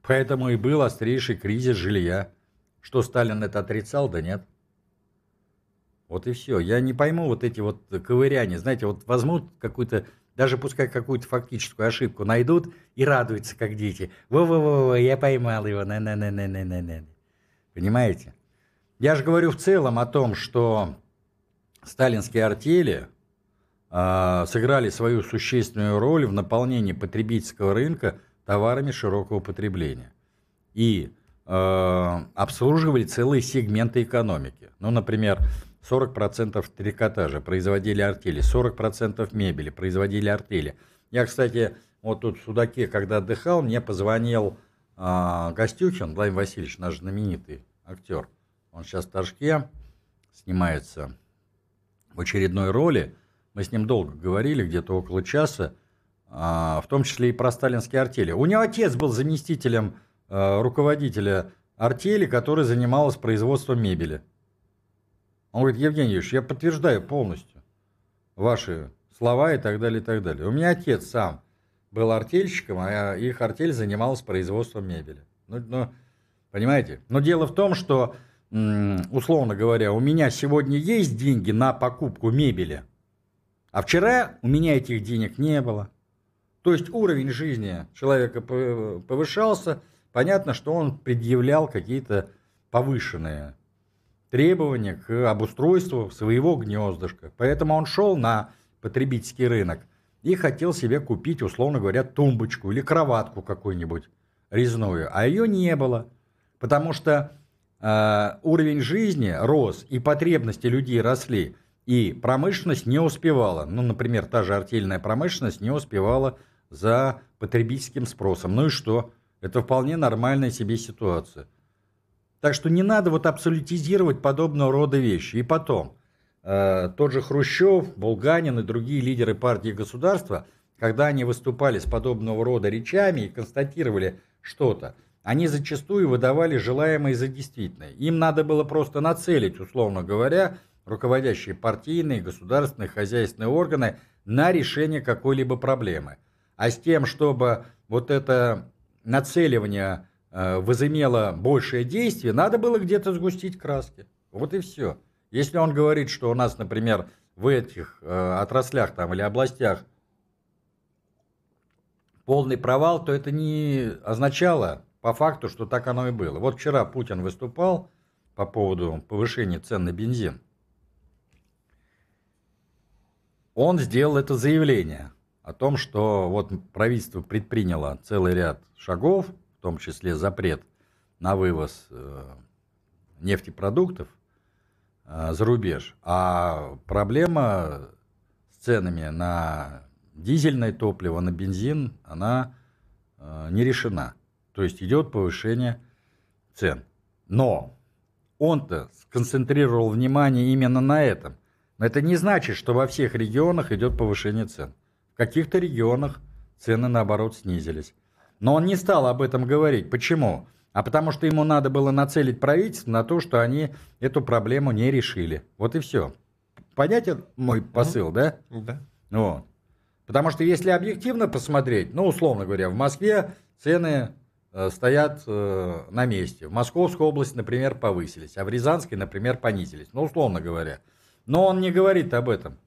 S2: Поэтому и был острейший кризис жилья. Что Сталин это отрицал, да нет. Вот и все. Я не пойму вот эти вот ковыряния. Знаете, вот возьмут какую-то, даже пускай какую-то фактическую ошибку найдут и радуются, как дети. Во-во-во, я поймал его. На -на -на -на -на -на -на. Понимаете? Я же говорю в целом о том, что сталинские артели э, сыграли свою существенную роль в наполнении потребительского рынка товарами широкого потребления. И э, обслуживали целые сегменты экономики. Ну, например, 40% трикотажа производили артели, 40% мебели производили артели. Я, кстати, вот тут в Судаке, когда отдыхал, мне позвонил э, Владимир Васильевич, наш знаменитый актер. Он сейчас в Ташке снимается в очередной роли. Мы с ним долго говорили, где-то около часа, а, в том числе и про сталинские артели. У него отец был заместителем а, руководителя артели, который занималась производством мебели. Он говорит, Евгений Юрьевич, я подтверждаю полностью ваши слова и так далее, и так далее. У меня отец сам был артельщиком, а их артель занималась производством мебели. Ну, ну, понимаете? Но дело в том, что условно говоря, у меня сегодня есть деньги на покупку мебели, а вчера у меня этих денег не было. То есть уровень жизни человека повышался, понятно, что он предъявлял какие-то повышенные требования к обустройству своего гнездышка. Поэтому он шел на потребительский рынок и хотел себе купить, условно говоря, тумбочку или кроватку какую-нибудь резную, а ее не было, потому что Э, уровень жизни рос, и потребности людей росли, и промышленность не успевала. Ну, например, та же артельная промышленность не успевала за потребительским спросом. Ну и что? Это вполне нормальная себе ситуация. Так что не надо вот абсолютизировать подобного рода вещи. И потом, э, тот же Хрущев, Булганин и другие лидеры партии и государства, когда они выступали с подобного рода речами и констатировали что-то, они зачастую выдавали желаемое за действительное. Им надо было просто нацелить, условно говоря, руководящие партийные, государственные, хозяйственные органы на решение какой-либо проблемы. А с тем, чтобы вот это нацеливание возымело большее действие, надо было где-то сгустить краски. Вот и все. Если он говорит, что у нас, например, в этих э, отраслях там, или областях полный провал, то это не означало по факту, что так оно и было. Вот вчера Путин выступал по поводу повышения цен на бензин. Он сделал это заявление о том, что вот правительство предприняло целый ряд шагов, в том числе запрет на вывоз э, нефтепродуктов э, за рубеж. А проблема с ценами на дизельное топливо, на бензин, она э, не решена. То есть идет повышение цен. Но он-то сконцентрировал внимание именно на этом. Но это не значит, что во всех регионах идет повышение цен. В каких-то регионах цены, наоборот, снизились. Но он не стал об этом говорить. Почему? А потому что ему надо было нацелить правительство на то, что они эту проблему не решили. Вот и все. Понятен мой посыл, да?
S1: Да.
S2: Вот. Потому что если объективно посмотреть, ну, условно говоря, в Москве цены Э, стоят э, на месте. В Московской области, например, повысились, а в Рязанской, например, понизились. Ну, условно говоря. Но он не говорит об этом.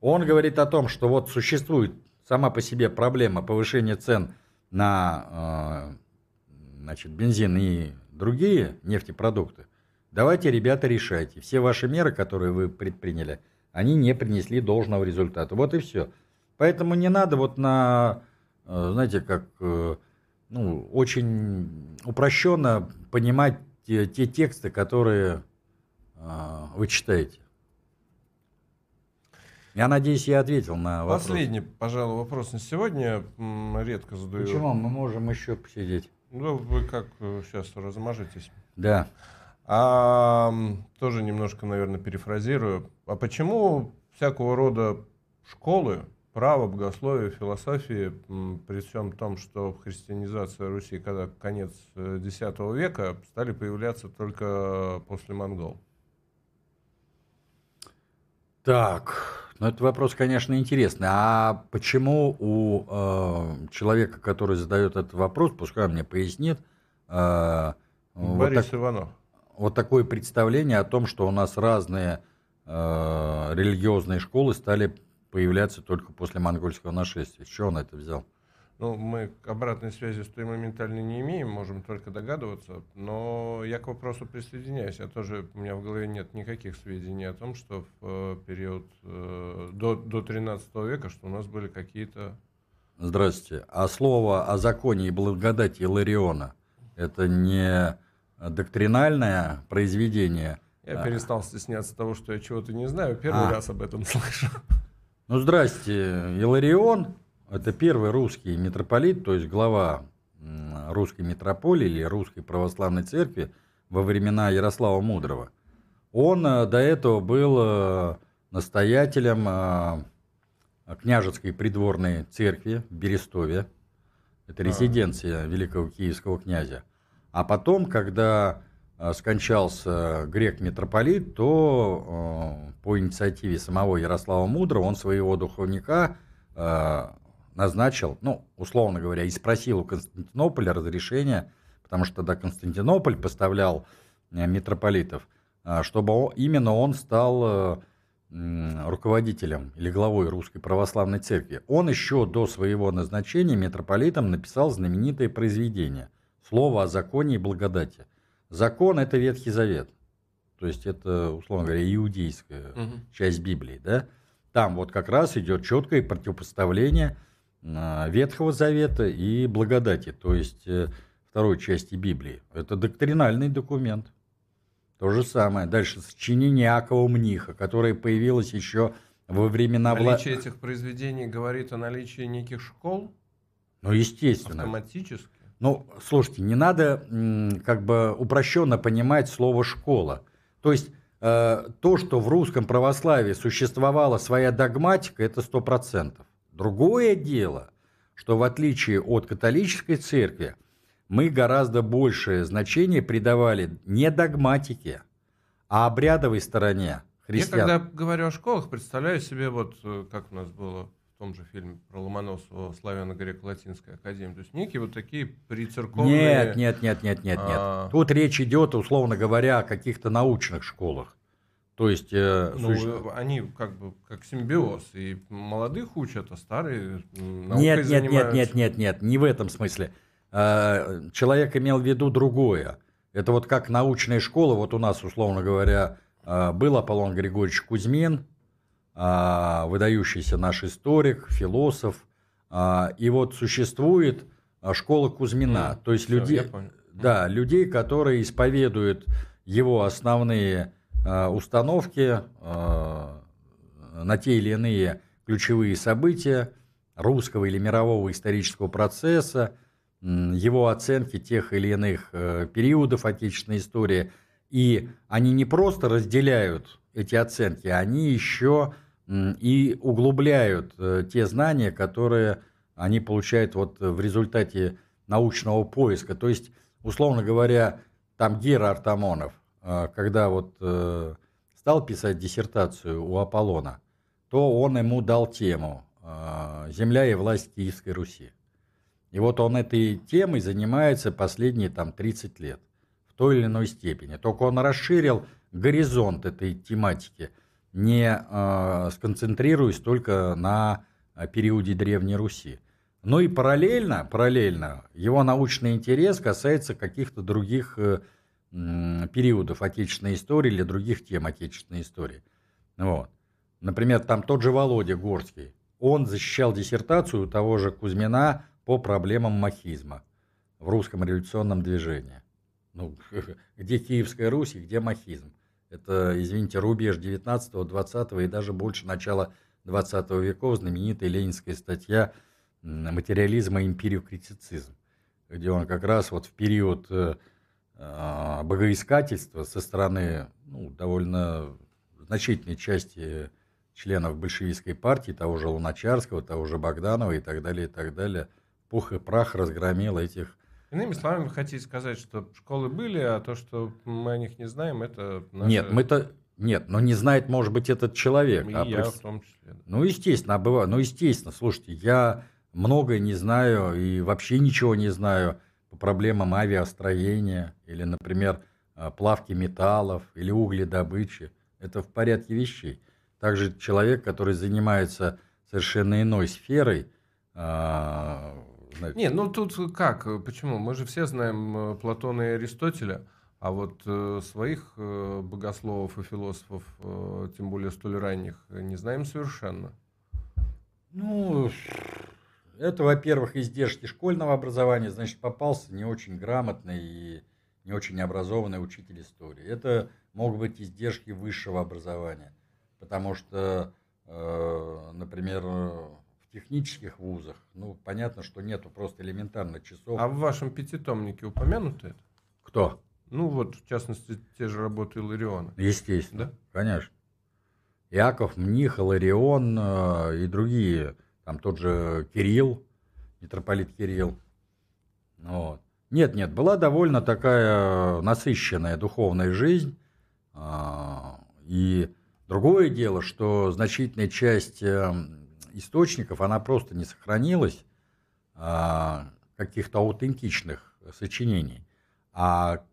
S2: Он говорит о том, что вот существует сама по себе проблема повышения цен на э, значит, бензин и другие нефтепродукты. Давайте, ребята, решайте. Все ваши меры, которые вы предприняли, они не принесли должного результата. Вот и все. Поэтому не надо вот на, знаете, как ну, очень упрощенно понимать те, те тексты, которые э, вы читаете. Я надеюсь, я ответил на
S1: вопрос. Последний, пожалуй, вопрос на сегодня. Редко задаю.
S2: Почему? Мы можем еще посидеть.
S1: Ну, вы как сейчас э, размажетесь?
S2: Да.
S1: А, тоже немножко, наверное, перефразирую. А почему всякого рода школы, право, богословие, философии, при всем том, что христианизация Руси, когда конец X э, века, стали появляться только после монгол?
S2: Так, ну, это вопрос, конечно, интересный. А почему у э, человека, который задает этот вопрос, пускай мне пояснит,
S1: э, Борис вот так, Иванов.
S2: Вот такое представление о том, что у нас разные э, религиозные школы стали появляться только после монгольского нашествия. С чего он это взял?
S1: Ну, мы обратной связи с той моментально не имеем, можем только догадываться, но я к вопросу присоединяюсь. Я тоже, у меня в голове нет никаких сведений о том, что в э, период э, до, до 13 века, что у нас были какие-то...
S2: Здравствуйте. А слово о законе и благодати Илариона, это не доктринальное произведение?
S1: Я а... перестал стесняться того, что я чего-то не знаю, первый а. раз об этом слышу.
S2: Ну, здрасте, Иларион это первый русский митрополит, то есть глава русской митрополии или русской православной церкви во времена Ярослава Мудрого. Он э, до этого был э, настоятелем э, княжеской придворной церкви в Берестове. Это резиденция великого киевского князя. А потом, когда скончался грек-митрополит, то по инициативе самого Ярослава Мудрого он своего духовника назначил, ну, условно говоря, и спросил у Константинополя разрешения, потому что тогда Константинополь поставлял э, митрополитов, э, чтобы именно он стал э, руководителем или главой Русской Православной Церкви. Он еще до своего назначения митрополитом написал знаменитое произведение «Слово о законе и благодати». Закон – это Ветхий Завет, то есть это, условно говоря, иудейская угу. часть Библии. Да? Там вот как раз идет четкое противопоставление – Ветхого Завета и благодати, то есть э, второй части Библии. Это доктринальный документ. То же самое. Дальше сочинение Иакова Мниха, которое появилось еще во времена...
S1: Наличие вла... этих произведений говорит о наличии неких школ?
S2: Ну, естественно.
S1: Автоматически?
S2: Ну, слушайте, не надо как бы упрощенно понимать слово «школа». То есть э, то, что в русском православии существовала своя догматика, это сто процентов. Другое дело, что в отличие от католической церкви, мы гораздо большее значение придавали не догматике, а обрядовой стороне христиан.
S1: Я когда говорю о школах, представляю себе, вот э, как у нас было в том же фильме про Ломоносова «Славяно-греко-латинская академия». То есть некие вот такие прицерковные...
S2: Нет, нет, нет, нет, нет, нет. А... Тут речь идет, условно говоря, о каких-то научных школах. То есть... Э,
S1: ну, суще... они как бы как симбиоз. И молодых учат, а старые
S2: нет, нет, нет, нет, нет, нет, не в этом смысле. Э, человек имел в виду другое. Это вот как научная школа, вот у нас, условно говоря, э, был Аполлон Григорьевич Кузьмин, э, выдающийся наш историк, философ, и вот существует школа Кузьмина, mm, то есть все, людей, да, людей, которые исповедуют его основные Э, установки э, на те или иные ключевые события русского или мирового исторического процесса, его оценки тех или иных э, периодов отечественной истории. И они не просто разделяют эти оценки, они еще и углубляют те знания, которые они получают вот в результате научного поиска. То есть, условно говоря, там Гера Артамонов, когда вот э, стал писать диссертацию у Аполлона, то он ему дал тему а, «Земля и власть Киевской Руси». И вот он этой темой занимается последние там 30 лет в той или иной степени. Только он расширил горизонт этой тематики, не э, сконцентрируясь только на периоде Древней Руси. Ну и параллельно, параллельно его научный интерес касается каких-то других э, периодов отечественной истории или других тем отечественной истории. Вот. Например, там тот же Володя Горский, он защищал диссертацию того же Кузьмина по проблемам махизма в русском революционном движении. Ну, где Киевская Русь и где махизм? Это, извините, рубеж 19 20 и даже больше начала 20 веков, знаменитая ленинская статья «Материализм и империокритицизм», где он как раз вот в период а, богоискательства со стороны ну, довольно значительной части членов большевистской партии, того же Луначарского, того же Богданова и так далее, и так далее, пух и прах разгромил этих
S1: Иными словами, вы хотите сказать, что школы были, а то, что мы о них не знаем, это
S2: наша... Нет, мы-то... Нет, но не знает, может быть, этот человек.
S1: И а я просто... в том числе. Да.
S2: Ну, естественно, бывает. Ну, естественно, слушайте, я многое не знаю и вообще ничего не знаю по проблемам авиастроения или, например, а, плавки металлов или угледобычи. Это в порядке вещей. Также человек, который занимается совершенно иной сферой, а,
S1: знаете. Не, ну тут как, почему? Мы же все знаем э, Платона и Аристотеля, а вот э, своих э, богословов и философов, тем более столь ранних, не знаем совершенно.
S2: Ну, это, во-первых, издержки школьного образования, значит, попался не очень грамотный и не очень образованный учитель истории. Это могут быть издержки высшего образования, потому что, э, например, технических вузах, ну, понятно, что нету просто элементарно часов.
S1: А в вашем пятитомнике упомянуто это?
S2: Кто?
S1: Ну, вот, в частности, те же работы Илариона.
S2: Естественно, да? конечно. Яков, Мних, Иларион э, и другие, там тот же Кирилл, митрополит Кирилл. Вот. Нет, нет, была довольно такая насыщенная духовная жизнь. Э, и другое дело, что значительная часть эм, источников она просто не сохранилась, а, каких-то аутентичных сочинений. А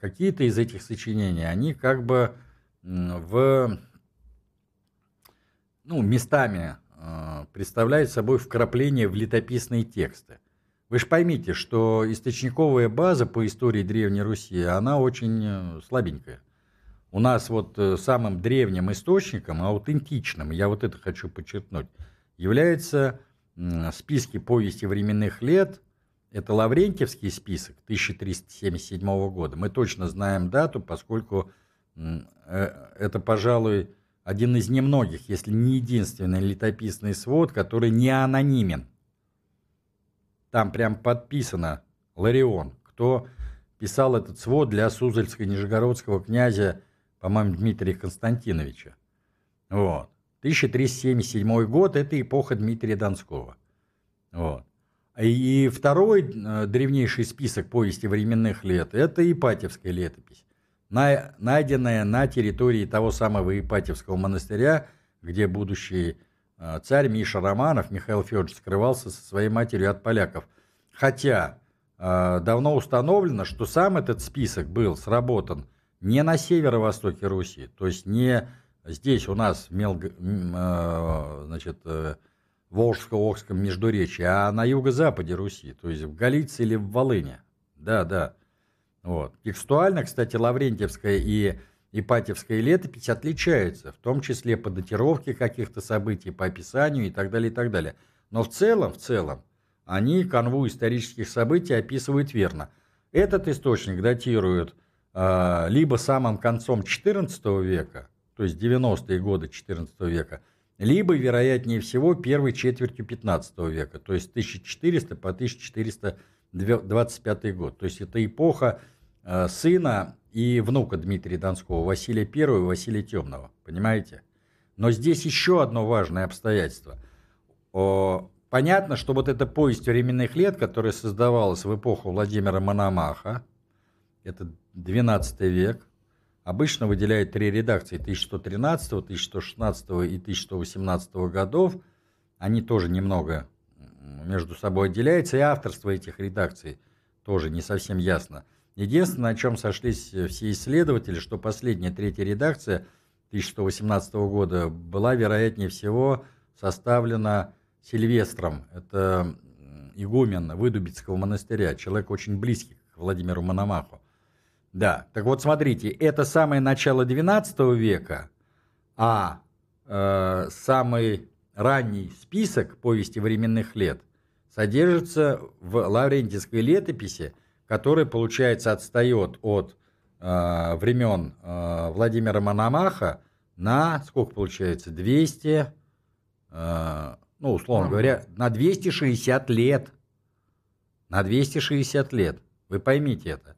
S2: какие-то из этих сочинений, они как бы в, ну, местами а, представляют собой вкрапление в летописные тексты. Вы же поймите, что источниковая база по истории Древней Руси, она очень э, слабенькая. У нас вот э, самым древним источником, аутентичным, я вот это хочу подчеркнуть, является списки повести временных лет. Это Лаврентьевский список 1377 года. Мы точно знаем дату, поскольку э, это, пожалуй, один из немногих, если не единственный летописный свод, который не анонимен. Там прям подписано Ларион, кто писал этот свод для Суздальско-Нижегородского князя, по-моему, Дмитрия Константиновича. Вот. 1377 год – это эпоха Дмитрия Донского. Вот. И второй э, древнейший список повести временных лет – это Ипатьевская летопись, на, найденная на территории того самого Ипатьевского монастыря, где будущий э, царь Миша Романов, Михаил Федорович, скрывался со своей матерью от поляков. Хотя э, давно установлено, что сам этот список был сработан не на северо-востоке Руси, то есть не Здесь у нас в Мел, э, значит, Волжско-Окском междуречии, а на юго-западе Руси, то есть в Галиции или в Волыне. Да, да. Вот. Текстуально, кстати, Лаврентьевская и Ипатьевская летопись отличаются, в том числе по датировке каких-то событий, по описанию и так далее, и так далее. Но в целом, в целом, они канву исторических событий описывают верно. Этот источник датируют э, либо самым концом XIV века, то есть 90-е годы XIV века, либо, вероятнее всего, первой четвертью 15 века, то есть 1400 по 1425 год. То есть это эпоха э, сына и внука Дмитрия Донского, Василия I и Василия Темного, понимаете? Но здесь еще одно важное обстоятельство. Понятно, что вот эта повесть временных лет, которая создавалась в эпоху Владимира Мономаха, это 12 век, обычно выделяет три редакции 1113, 1116 и 1118 годов. Они тоже немного между собой отделяются, и авторство этих редакций тоже не совсем ясно. Единственное, на чем сошлись все исследователи, что последняя третья редакция 1118 года была, вероятнее всего, составлена Сильвестром. Это игумен Выдубицкого монастыря, человек очень близкий к Владимиру Мономаху. Да, так вот смотрите, это самое начало XII века, а э, самый ранний список повести временных лет содержится в Лаврентийской летописи, который, получается, отстает от э, времен э, Владимира Мономаха на, сколько получается, 200, э, ну, условно
S1: Нормально.
S2: говоря, на 260 лет. На 260 лет. Вы поймите это.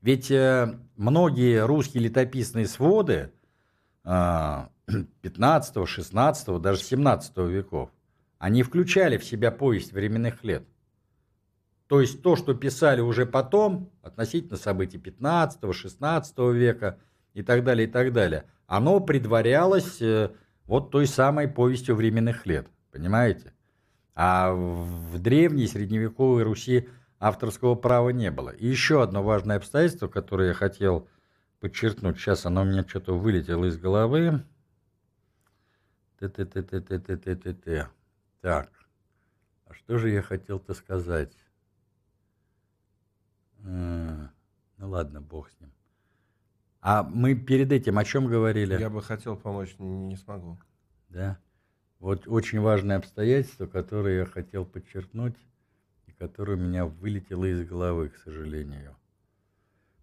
S2: Ведь э, многие русские летописные своды 15, 16, даже 17 веков, они включали в себя повесть временных лет. То есть то, что писали уже потом, относительно событий 15, 16 века и так далее, и так далее, оно предварялось э, вот той самой повестью временных лет. Понимаете? А в древней средневековой Руси авторского права не было. И еще одно важное обстоятельство, которое я хотел подчеркнуть. Сейчас оно у меня что-то вылетело из головы. Т-т-т-т-т-т-т-т. Так, а что же я хотел-то сказать? Ну ладно, бог с ним. А мы перед этим о чем говорили?
S1: Я бы хотел помочь, не смогу.
S2: Да. Вот очень важное обстоятельство, которое я хотел подчеркнуть, и которое у меня вылетело из головы, к сожалению.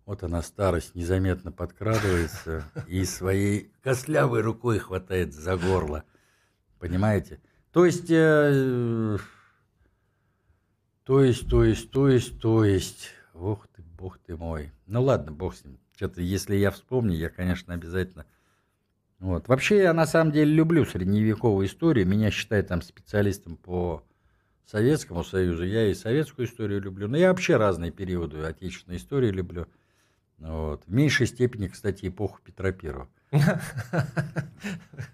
S2: Вот она, старость, незаметно подкрадывается и своей костлявой рукой хватает за горло. Понимаете? То есть, э, то есть, то есть, то есть, то есть, ох ты, бог ты мой. Ну ладно, бог с ним. Что-то, если я вспомню, я, конечно, обязательно вот. Вообще, я на самом деле люблю средневековую историю. Меня считают там специалистом по Советскому Союзу. Я и советскую историю люблю. Но я вообще разные периоды отечественной истории люблю. Вот. В меньшей степени, кстати, эпоху Петра Первого.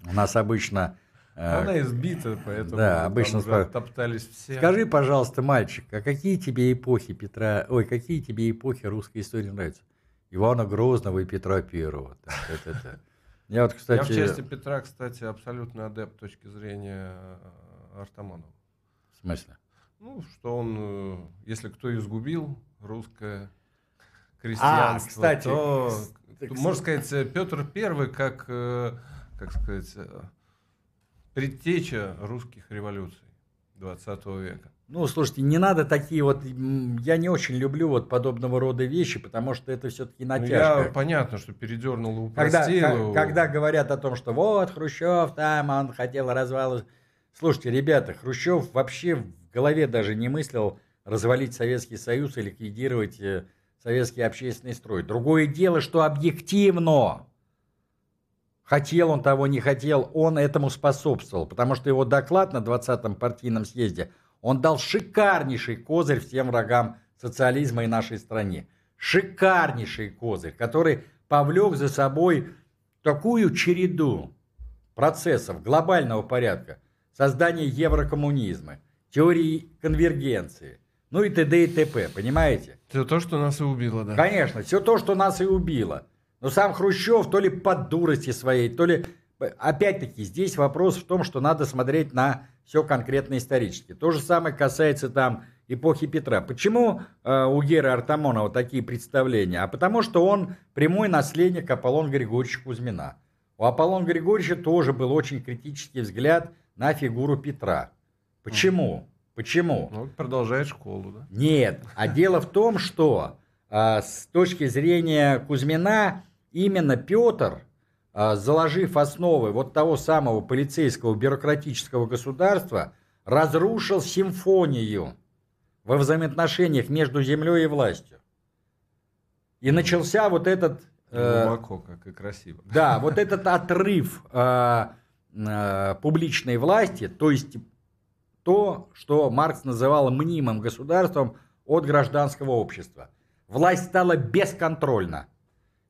S2: У нас обычно... э,
S1: Она избита, поэтому
S2: да, обычно
S1: уже топтались все.
S2: Скажи, пожалуйста, мальчик, а какие тебе эпохи Петра... Ой, какие тебе эпохи русской истории нравятся? Ивана Грозного и Петра Первого. Я вот, кстати...
S1: Я в части Петра, кстати, абсолютный адепт точки зрения э, Артамонова.
S2: В смысле?
S1: Ну, что он, э, если кто изгубил русское
S2: А,
S1: крестьянство,
S2: кстати,
S1: то,
S2: кс-
S1: то, можно сказать, э, Петр Первый как, э, как сказать, э, предтеча русских революций 20 века.
S2: Ну, слушайте, не надо такие вот... Я не очень люблю вот подобного рода вещи, потому что это все-таки
S1: Ну, я
S2: натяжка.
S1: понятно, что передернул
S2: Когда,
S1: упростил.
S2: ка- когда говорят о том, что вот Хрущев там, он хотел развала... Слушайте, ребята, Хрущев вообще в голове даже не мыслил развалить Советский Союз и ликвидировать советский общественный строй. Другое дело, что объективно, хотел он того, не хотел, он этому способствовал, потому что его доклад на 20-м партийном съезде, он дал шикарнейший козырь всем врагам социализма и нашей стране. Шикарнейший козырь, который повлек за собой такую череду процессов глобального порядка, создание еврокоммунизма, теории конвергенции, ну и т.д. и т.п., понимаете?
S1: Это то, что нас и убило, да.
S2: Конечно, все то, что нас и убило. Но сам Хрущев то ли по дурости своей, то ли... Опять-таки, здесь вопрос в том, что надо смотреть на все конкретно исторически. То же самое касается там эпохи Петра. Почему э, у Геры Артамонова такие представления? А потому что он прямой наследник Аполлона Григорьевича Кузьмина. У Аполлона Григорьевича тоже был очень критический взгляд на фигуру Петра. Почему? Почему?
S1: Ну, продолжает школу, да.
S2: Нет, а дело в том, что а, с точки зрения Кузьмина именно Петр, а, заложив основы вот того самого полицейского бюрократического государства, разрушил симфонию во взаимоотношениях между землей и властью. И начался вот этот... э,
S1: Глубоко, как и красиво.
S2: да, вот этот отрыв э, публичной власти, то есть то, что Маркс называл мнимым государством от гражданского общества. Власть стала бесконтрольна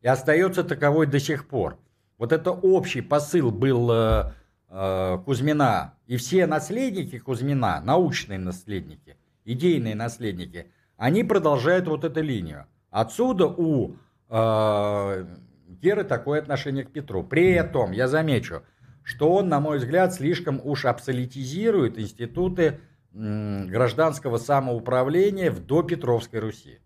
S2: и остается таковой до сих пор. Вот это общий посыл был э, э, Кузьмина. И все наследники Кузьмина, научные наследники, идейные наследники, они продолжают вот эту линию. Отсюда у э, Геры такое отношение к Петру. При этом, я замечу, что он, на мой взгляд, слишком уж абсолютизирует институты гражданского самоуправления в допетровской Руси.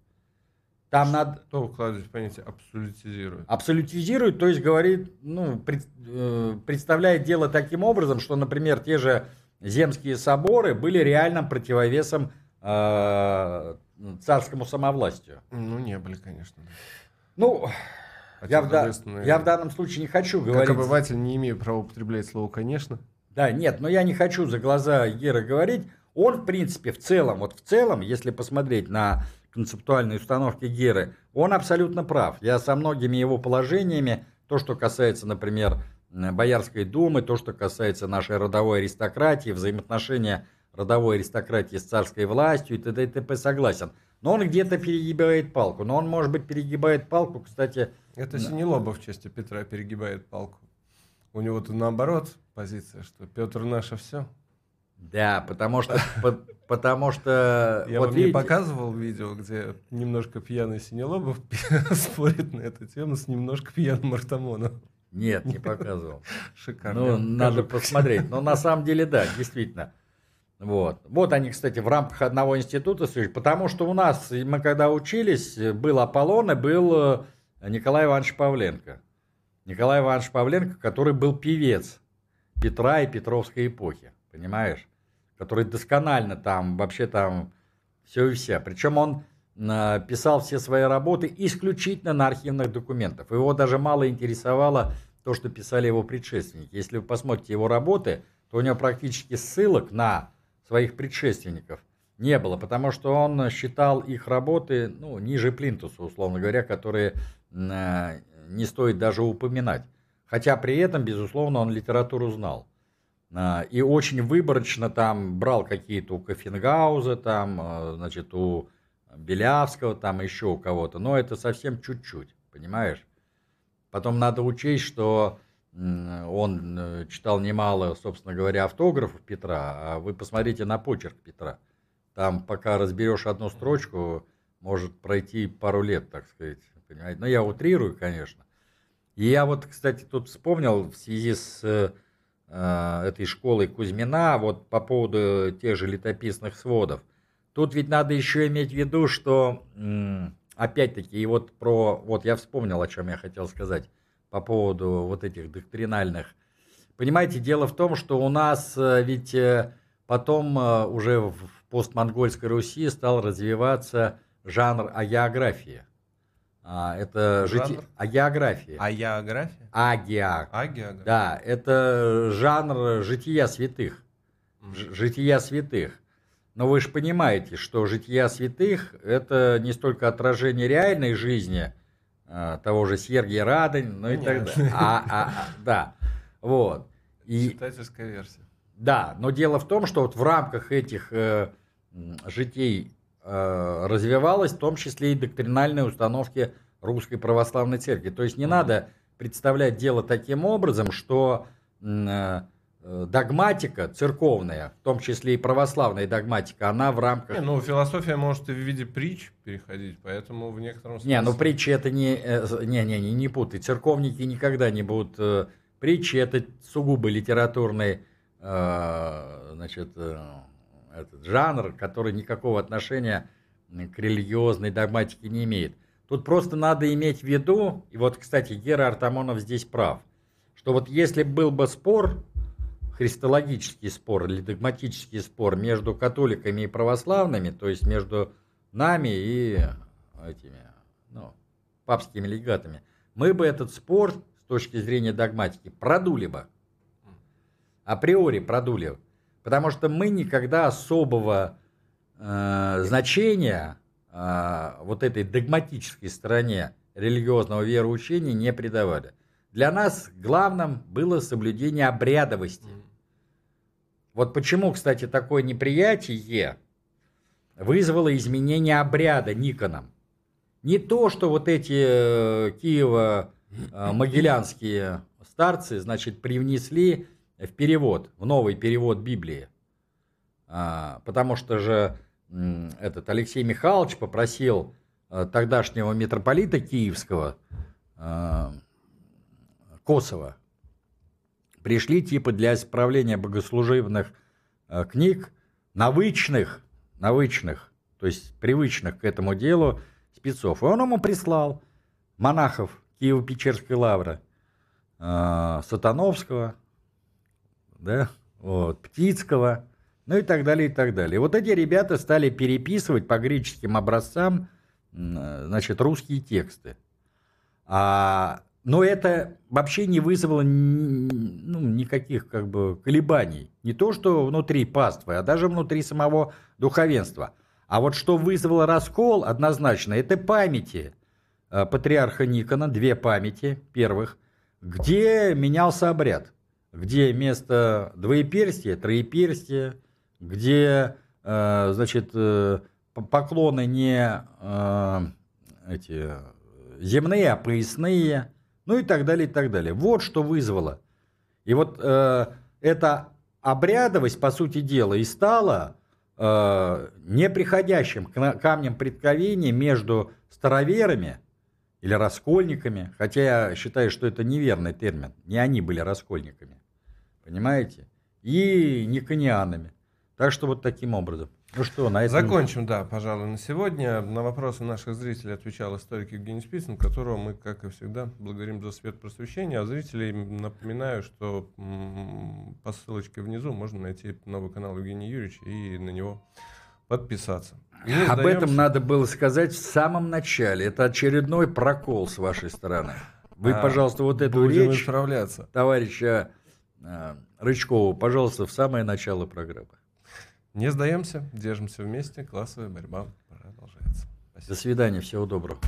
S2: Там надо
S1: Что вы вкладываете в понятие абсолютизирует?
S2: абсолютизирует, то есть говорит, ну, пред- э, представляет дело таким образом, что, например, те же земские соборы были реальным противовесом э, царскому самовластию.
S1: Ну, не были, конечно.
S2: Ну, я в, да, я в данном случае не хочу
S1: говорить... Как обыватель не имею права употреблять слово «конечно».
S2: Да, нет, но я не хочу за глаза Гера говорить. Он, в принципе, в целом, вот в целом, если посмотреть на концептуальные установки Геры, он абсолютно прав. Я со многими его положениями, то, что касается, например, Боярской думы, то, что касается нашей родовой аристократии, взаимоотношения родовой аристократии с царской властью и т.д. и т.п. согласен. Но он где-то перегибает палку. Но он, может быть, перегибает палку, кстати...
S1: Это Синелобов в части Петра перегибает палку. У него тут наоборот позиция, что Петр наше все.
S2: Да, потому что, потому что.
S1: Я вот вам видите... не показывал видео, где немножко пьяный Синелобов спорит на эту тему с немножко пьяным Артамоном.
S2: Нет, не показывал.
S1: Шикарно.
S2: Ну, надо посмотреть. Но на самом деле, да, действительно. Вот. Вот они, кстати, в рамках одного института, потому что у нас, мы когда учились, был Аполлон и был э, Николай Иванович Павленко. Николай Иванович Павленко, который был певец Петра и Петровской эпохи, понимаешь? Который досконально там, вообще там все и вся. Причем он э, писал все свои работы исключительно на архивных документах. Его даже мало интересовало то, что писали его предшественники. Если вы посмотрите его работы, то у него практически ссылок на своих предшественников не было, потому что он считал их работы ну, ниже плинтуса, условно говоря, которые не стоит даже упоминать. Хотя при этом, безусловно, он литературу знал. А, и очень выборочно там брал какие-то у Кофенгауза, там, а, значит, у Белявского, там еще у кого-то. Но это совсем чуть-чуть, понимаешь? Потом надо учесть, что он э, читал немало, собственно говоря, автографов Петра, а вы посмотрите на почерк Петра. Там, пока разберешь одну строчку, может пройти пару лет, так сказать понимаете? Но я утрирую, конечно. И я вот, кстати, тут вспомнил в связи с э, этой школой Кузьмина, вот по поводу тех же летописных сводов. Тут ведь надо еще иметь в виду, что, опять-таки, и вот про, вот я вспомнил, о чем я хотел сказать, по поводу вот этих доктринальных. Понимаете, дело в том, что у нас э, ведь э, потом э, уже в постмонгольской Руси стал развиваться жанр агеографии. А, это жити... а география.
S1: А география?
S2: Агиа.
S1: А география.
S2: Да, это жанр жития святых. Ж- жития святых. Но вы же понимаете, что жития святых – это не столько отражение реальной жизни а, того же Сергия Радонь, ну и так далее. А, а, а, да, вот.
S1: И, Читательская версия.
S2: Да, но дело в том, что вот в рамках этих э, житей Э, развивалась в том числе и доктринальные установки Русской Православной Церкви. То есть не надо представлять дело таким образом, что э, догматика церковная, в том числе и православная догматика, она в рамках...
S1: Не, ну, философия может и в виде притч переходить, поэтому в некотором
S2: смысле... Не, ну притчи это не... Э, не, не, не, не путай. Церковники никогда не будут... Притчи это сугубо литературный значит, этот жанр, который никакого отношения к религиозной догматике не имеет. Тут просто надо иметь в виду, и вот, кстати, Гера Артамонов здесь прав, что вот если был бы спор, христологический спор или догматический спор между католиками и православными, то есть между нами и этими, ну, папскими легатами, мы бы этот спор с точки зрения догматики продули бы. Априори продули. Потому что мы никогда особого э, значения э, вот этой догматической стороне религиозного вероучения не придавали. Для нас главным было соблюдение обрядовости. Вот почему, кстати, такое неприятие вызвало изменение обряда Никоном. Не то, что вот эти э, Киево-Могилянские э, старцы, значит, привнесли в перевод, в новый перевод Библии. А, потому что же этот Алексей Михайлович попросил а, тогдашнего митрополита Киевского а, Косова пришли типа для исправления богослужебных книг навычных, навычных, то есть привычных к этому делу спецов. И он ему прислал монахов Киево-Печерской лавры, Сатановского, да, вот, Птицкого, ну и так далее, и так далее. Вот эти ребята стали переписывать по греческим образцам, значит, русские тексты. А, но это вообще не вызвало ну, никаких как бы колебаний. Не то, что внутри паствы, а даже внутри самого духовенства. А вот что вызвало раскол однозначно, это памяти э, патриарха Никона, две памяти первых, где менялся обряд, где вместо двоеперстия, троеперстия, где, э, значит, э, поклоны не э, эти земные, а поясные, ну и так далее, и так далее. Вот что вызвало. И вот э, эта обрядовость, по сути дела, и стала э, неприходящим камнем преткновения между староверами или раскольниками, хотя я считаю, что это неверный термин, не они были раскольниками, понимаете, и никонианами. Так что вот таким образом. Ну что, на этом...
S1: Закончим, да, пожалуй, на сегодня. На вопросы наших зрителей отвечал историк Евгений Спицын, которого мы, как и всегда, благодарим за свет просвещения. А зрителей напоминаю, что по ссылочке внизу можно найти новый канал Евгения Юрьевича и на него подписаться.
S2: Об этом надо было сказать в самом начале. Это очередной прокол с вашей стороны. Вы, а, пожалуйста, вот эту речь
S1: исправляться.
S2: товарища Рычкова, пожалуйста, в самое начало программы.
S1: Не сдаемся, держимся вместе, классовая борьба продолжается.
S2: Спасибо. До свидания, всего доброго.